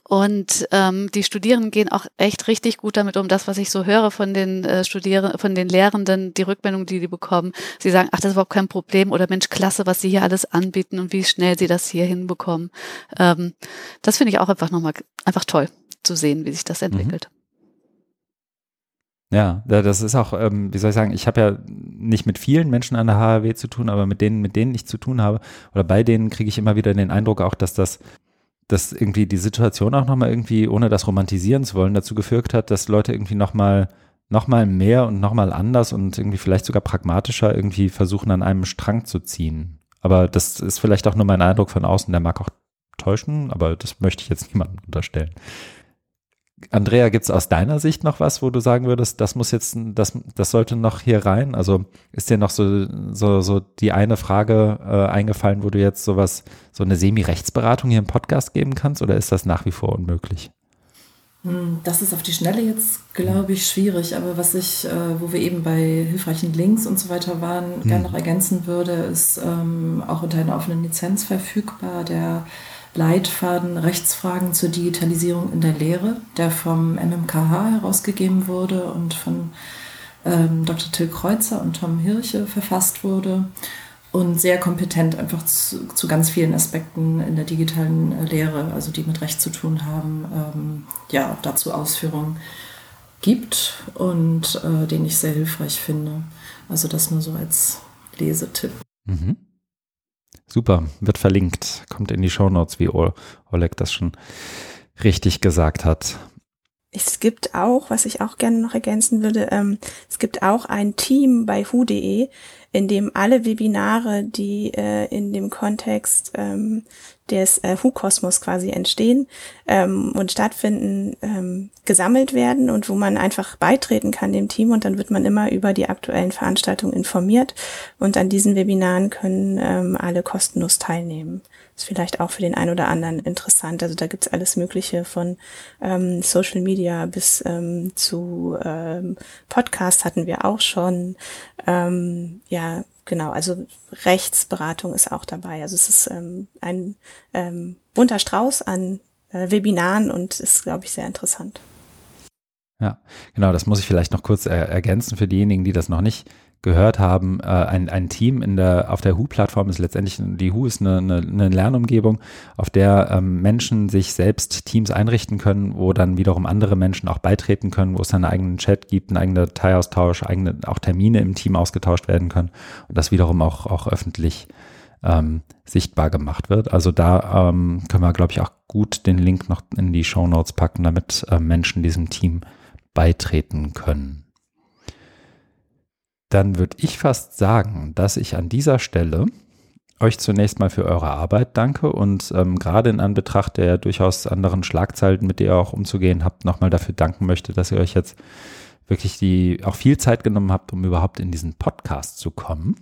[SPEAKER 5] und ähm, die Studierenden gehen auch echt richtig gut damit um. Das, was ich so höre von den äh, Studierenden, von den Lehrenden, die Rückmeldung, die die bekommen, sie sagen, ach, das ist überhaupt kein Problem oder Mensch, klasse, was sie hier alles anbieten und wie schnell sie das hier hinbekommen. Ähm, das finde ich auch einfach nochmal einfach toll zu sehen, wie sich das mhm. entwickelt.
[SPEAKER 1] Ja, das ist auch, ähm, wie soll ich sagen, ich habe ja nicht mit vielen Menschen an der HAW zu tun, aber mit denen, mit denen ich zu tun habe oder bei denen kriege ich immer wieder den Eindruck auch, dass das dass irgendwie die Situation auch nochmal irgendwie, ohne das romantisieren zu wollen, dazu geführt hat, dass Leute irgendwie nochmal noch mal mehr und nochmal anders und irgendwie vielleicht sogar pragmatischer irgendwie versuchen, an einem Strang zu ziehen. Aber das ist vielleicht auch nur mein Eindruck von außen, der mag auch täuschen, aber das möchte ich jetzt niemandem unterstellen. Andrea, gibt es aus deiner Sicht noch was, wo du sagen würdest, das muss jetzt, das, das sollte noch hier rein? Also ist dir noch so, so, so die eine Frage äh, eingefallen, wo du jetzt sowas, so eine Semi-Rechtsberatung hier im Podcast geben kannst oder ist das nach wie vor unmöglich?
[SPEAKER 3] Hm, das ist auf die Schnelle jetzt, glaube ich, schwierig. Aber was ich, äh, wo wir eben bei hilfreichen Links und so weiter waren, hm. gerne noch ergänzen würde, ist ähm, auch unter einer offenen Lizenz verfügbar der Leitfaden Rechtsfragen zur Digitalisierung in der Lehre, der vom MMKH herausgegeben wurde und von ähm, Dr. Till Kreuzer und Tom Hirche verfasst wurde und sehr kompetent einfach zu, zu, ganz vielen Aspekten in der digitalen äh, Lehre, also die mit Recht zu tun haben, ähm, ja, dazu Ausführungen gibt und äh, den ich sehr hilfreich finde. Also das nur so als Lesetipp. Mhm.
[SPEAKER 1] Super, wird verlinkt, kommt in die Show Notes, wie Oleg das schon richtig gesagt hat.
[SPEAKER 2] Es gibt auch, was ich auch gerne noch ergänzen würde, ähm, es gibt auch ein Team bei hu.de, in dem alle Webinare, die äh, in dem Kontext ähm, des äh, Hu-Kosmos quasi entstehen ähm, und stattfinden, ähm, gesammelt werden und wo man einfach beitreten kann dem Team und dann wird man immer über die aktuellen Veranstaltungen informiert und an diesen Webinaren können ähm, alle kostenlos teilnehmen. Ist vielleicht auch für den einen oder anderen interessant. Also da gibt's alles Mögliche von ähm, Social Media bis ähm, zu ähm, Podcast hatten wir auch schon. Ähm, ja, genau, also Rechtsberatung ist auch dabei. Also es ist ähm, ein ähm, bunter Strauß an äh, Webinaren und ist, glaube ich, sehr interessant.
[SPEAKER 1] Ja, genau, das muss ich vielleicht noch kurz er ergänzen für diejenigen, die das noch nicht gehört haben, äh, ein, ein Team in der, auf der Hu-Plattform ist letztendlich, die Hu ist eine, eine, eine Lernumgebung, auf der ähm, Menschen sich selbst Teams einrichten können, wo dann wiederum andere Menschen auch beitreten können, wo es dann einen eigenen Chat gibt, einen eigenen Dateiaustausch, eigene, auch Termine im Team ausgetauscht werden können und das wiederum auch, auch öffentlich ähm, sichtbar gemacht wird. Also da ähm, können wir, glaube ich, auch gut den Link noch in die Show Notes packen, damit äh, Menschen diesem Team beitreten können dann würde ich fast sagen, dass ich an dieser Stelle euch zunächst mal für eure Arbeit danke und ähm, gerade in Anbetracht der durchaus anderen Schlagzeilen, mit der ihr auch umzugehen habt, nochmal dafür danken möchte, dass ihr euch jetzt wirklich die auch viel Zeit genommen habt, um überhaupt in diesen Podcast zu kommen.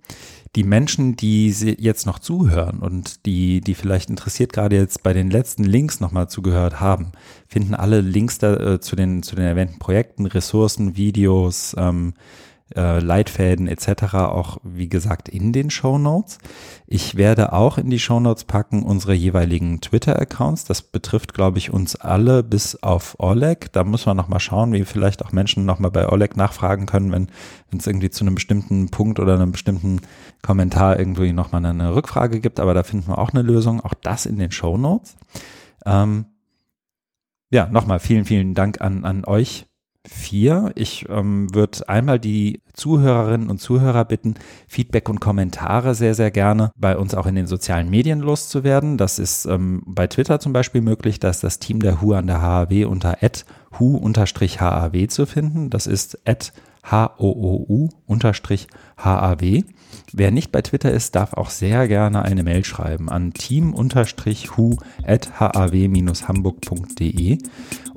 [SPEAKER 1] Die Menschen, die jetzt noch zuhören und die, die vielleicht interessiert gerade jetzt bei den letzten Links nochmal zugehört haben, finden alle Links da, äh, zu, den, zu den erwähnten Projekten, Ressourcen, Videos, ähm, äh, Leitfäden etc. auch, wie gesagt, in den Show Notes. Ich werde auch in die Show Notes packen unsere jeweiligen Twitter-Accounts. Das betrifft, glaube ich, uns alle bis auf Oleg. Da muss man nochmal schauen, wie vielleicht auch Menschen nochmal bei Oleg nachfragen können, wenn es irgendwie zu einem bestimmten Punkt oder einem bestimmten Kommentar irgendwie nochmal eine Rückfrage gibt. Aber da finden wir auch eine Lösung. Auch das in den Show Notes. Ähm, ja, nochmal vielen, vielen Dank an, an euch vier. Ich ähm, würde einmal die Zuhörerinnen und Zuhörer bitten, Feedback und Kommentare sehr, sehr gerne bei uns auch in den sozialen Medien loszuwerden. Das ist ähm, bei Twitter zum Beispiel möglich. Da ist das Team der HU an der HAW unter hu-haw zu finden. Das ist H-O-O-U-HAW. Wer nicht bei Twitter ist, darf auch sehr gerne eine Mail schreiben an team-hu.haw-hamburg.de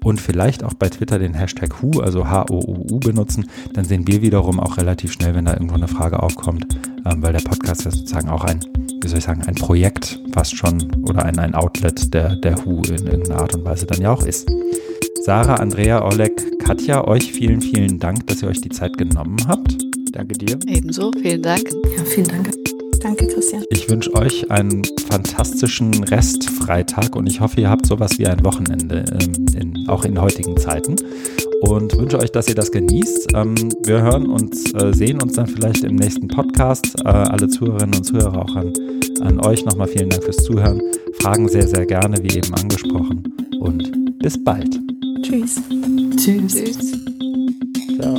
[SPEAKER 1] und vielleicht auch bei Twitter den Hashtag HU, also H-O-U-U benutzen. Dann sehen wir wiederum auch relativ schnell, wenn da irgendwo eine Frage aufkommt, ähm, weil der Podcast ja sozusagen auch ein, wie soll ich sagen, ein Projekt fast schon oder ein, ein Outlet der, der HU in irgendeiner Art und Weise dann ja auch ist. Sarah, Andrea, Oleg, Katja, euch vielen, vielen Dank, dass ihr euch die Zeit genommen habt. Danke dir.
[SPEAKER 5] Ebenso, vielen Dank.
[SPEAKER 3] Ja, vielen Dank.
[SPEAKER 2] Danke, Christian.
[SPEAKER 1] Ich wünsche euch einen fantastischen Restfreitag und ich hoffe, ihr habt sowas wie ein Wochenende, ähm, in, auch in heutigen Zeiten. Und wünsche euch, dass ihr das genießt. Ähm, wir hören uns, äh, sehen uns dann vielleicht im nächsten Podcast. Äh, alle Zuhörerinnen und Zuhörer auch an, an euch nochmal vielen Dank fürs Zuhören. Fragen sehr, sehr gerne, wie eben angesprochen. Und bis bald.
[SPEAKER 2] Tschüss.
[SPEAKER 3] Tschüss. Tschüss.
[SPEAKER 1] Ciao.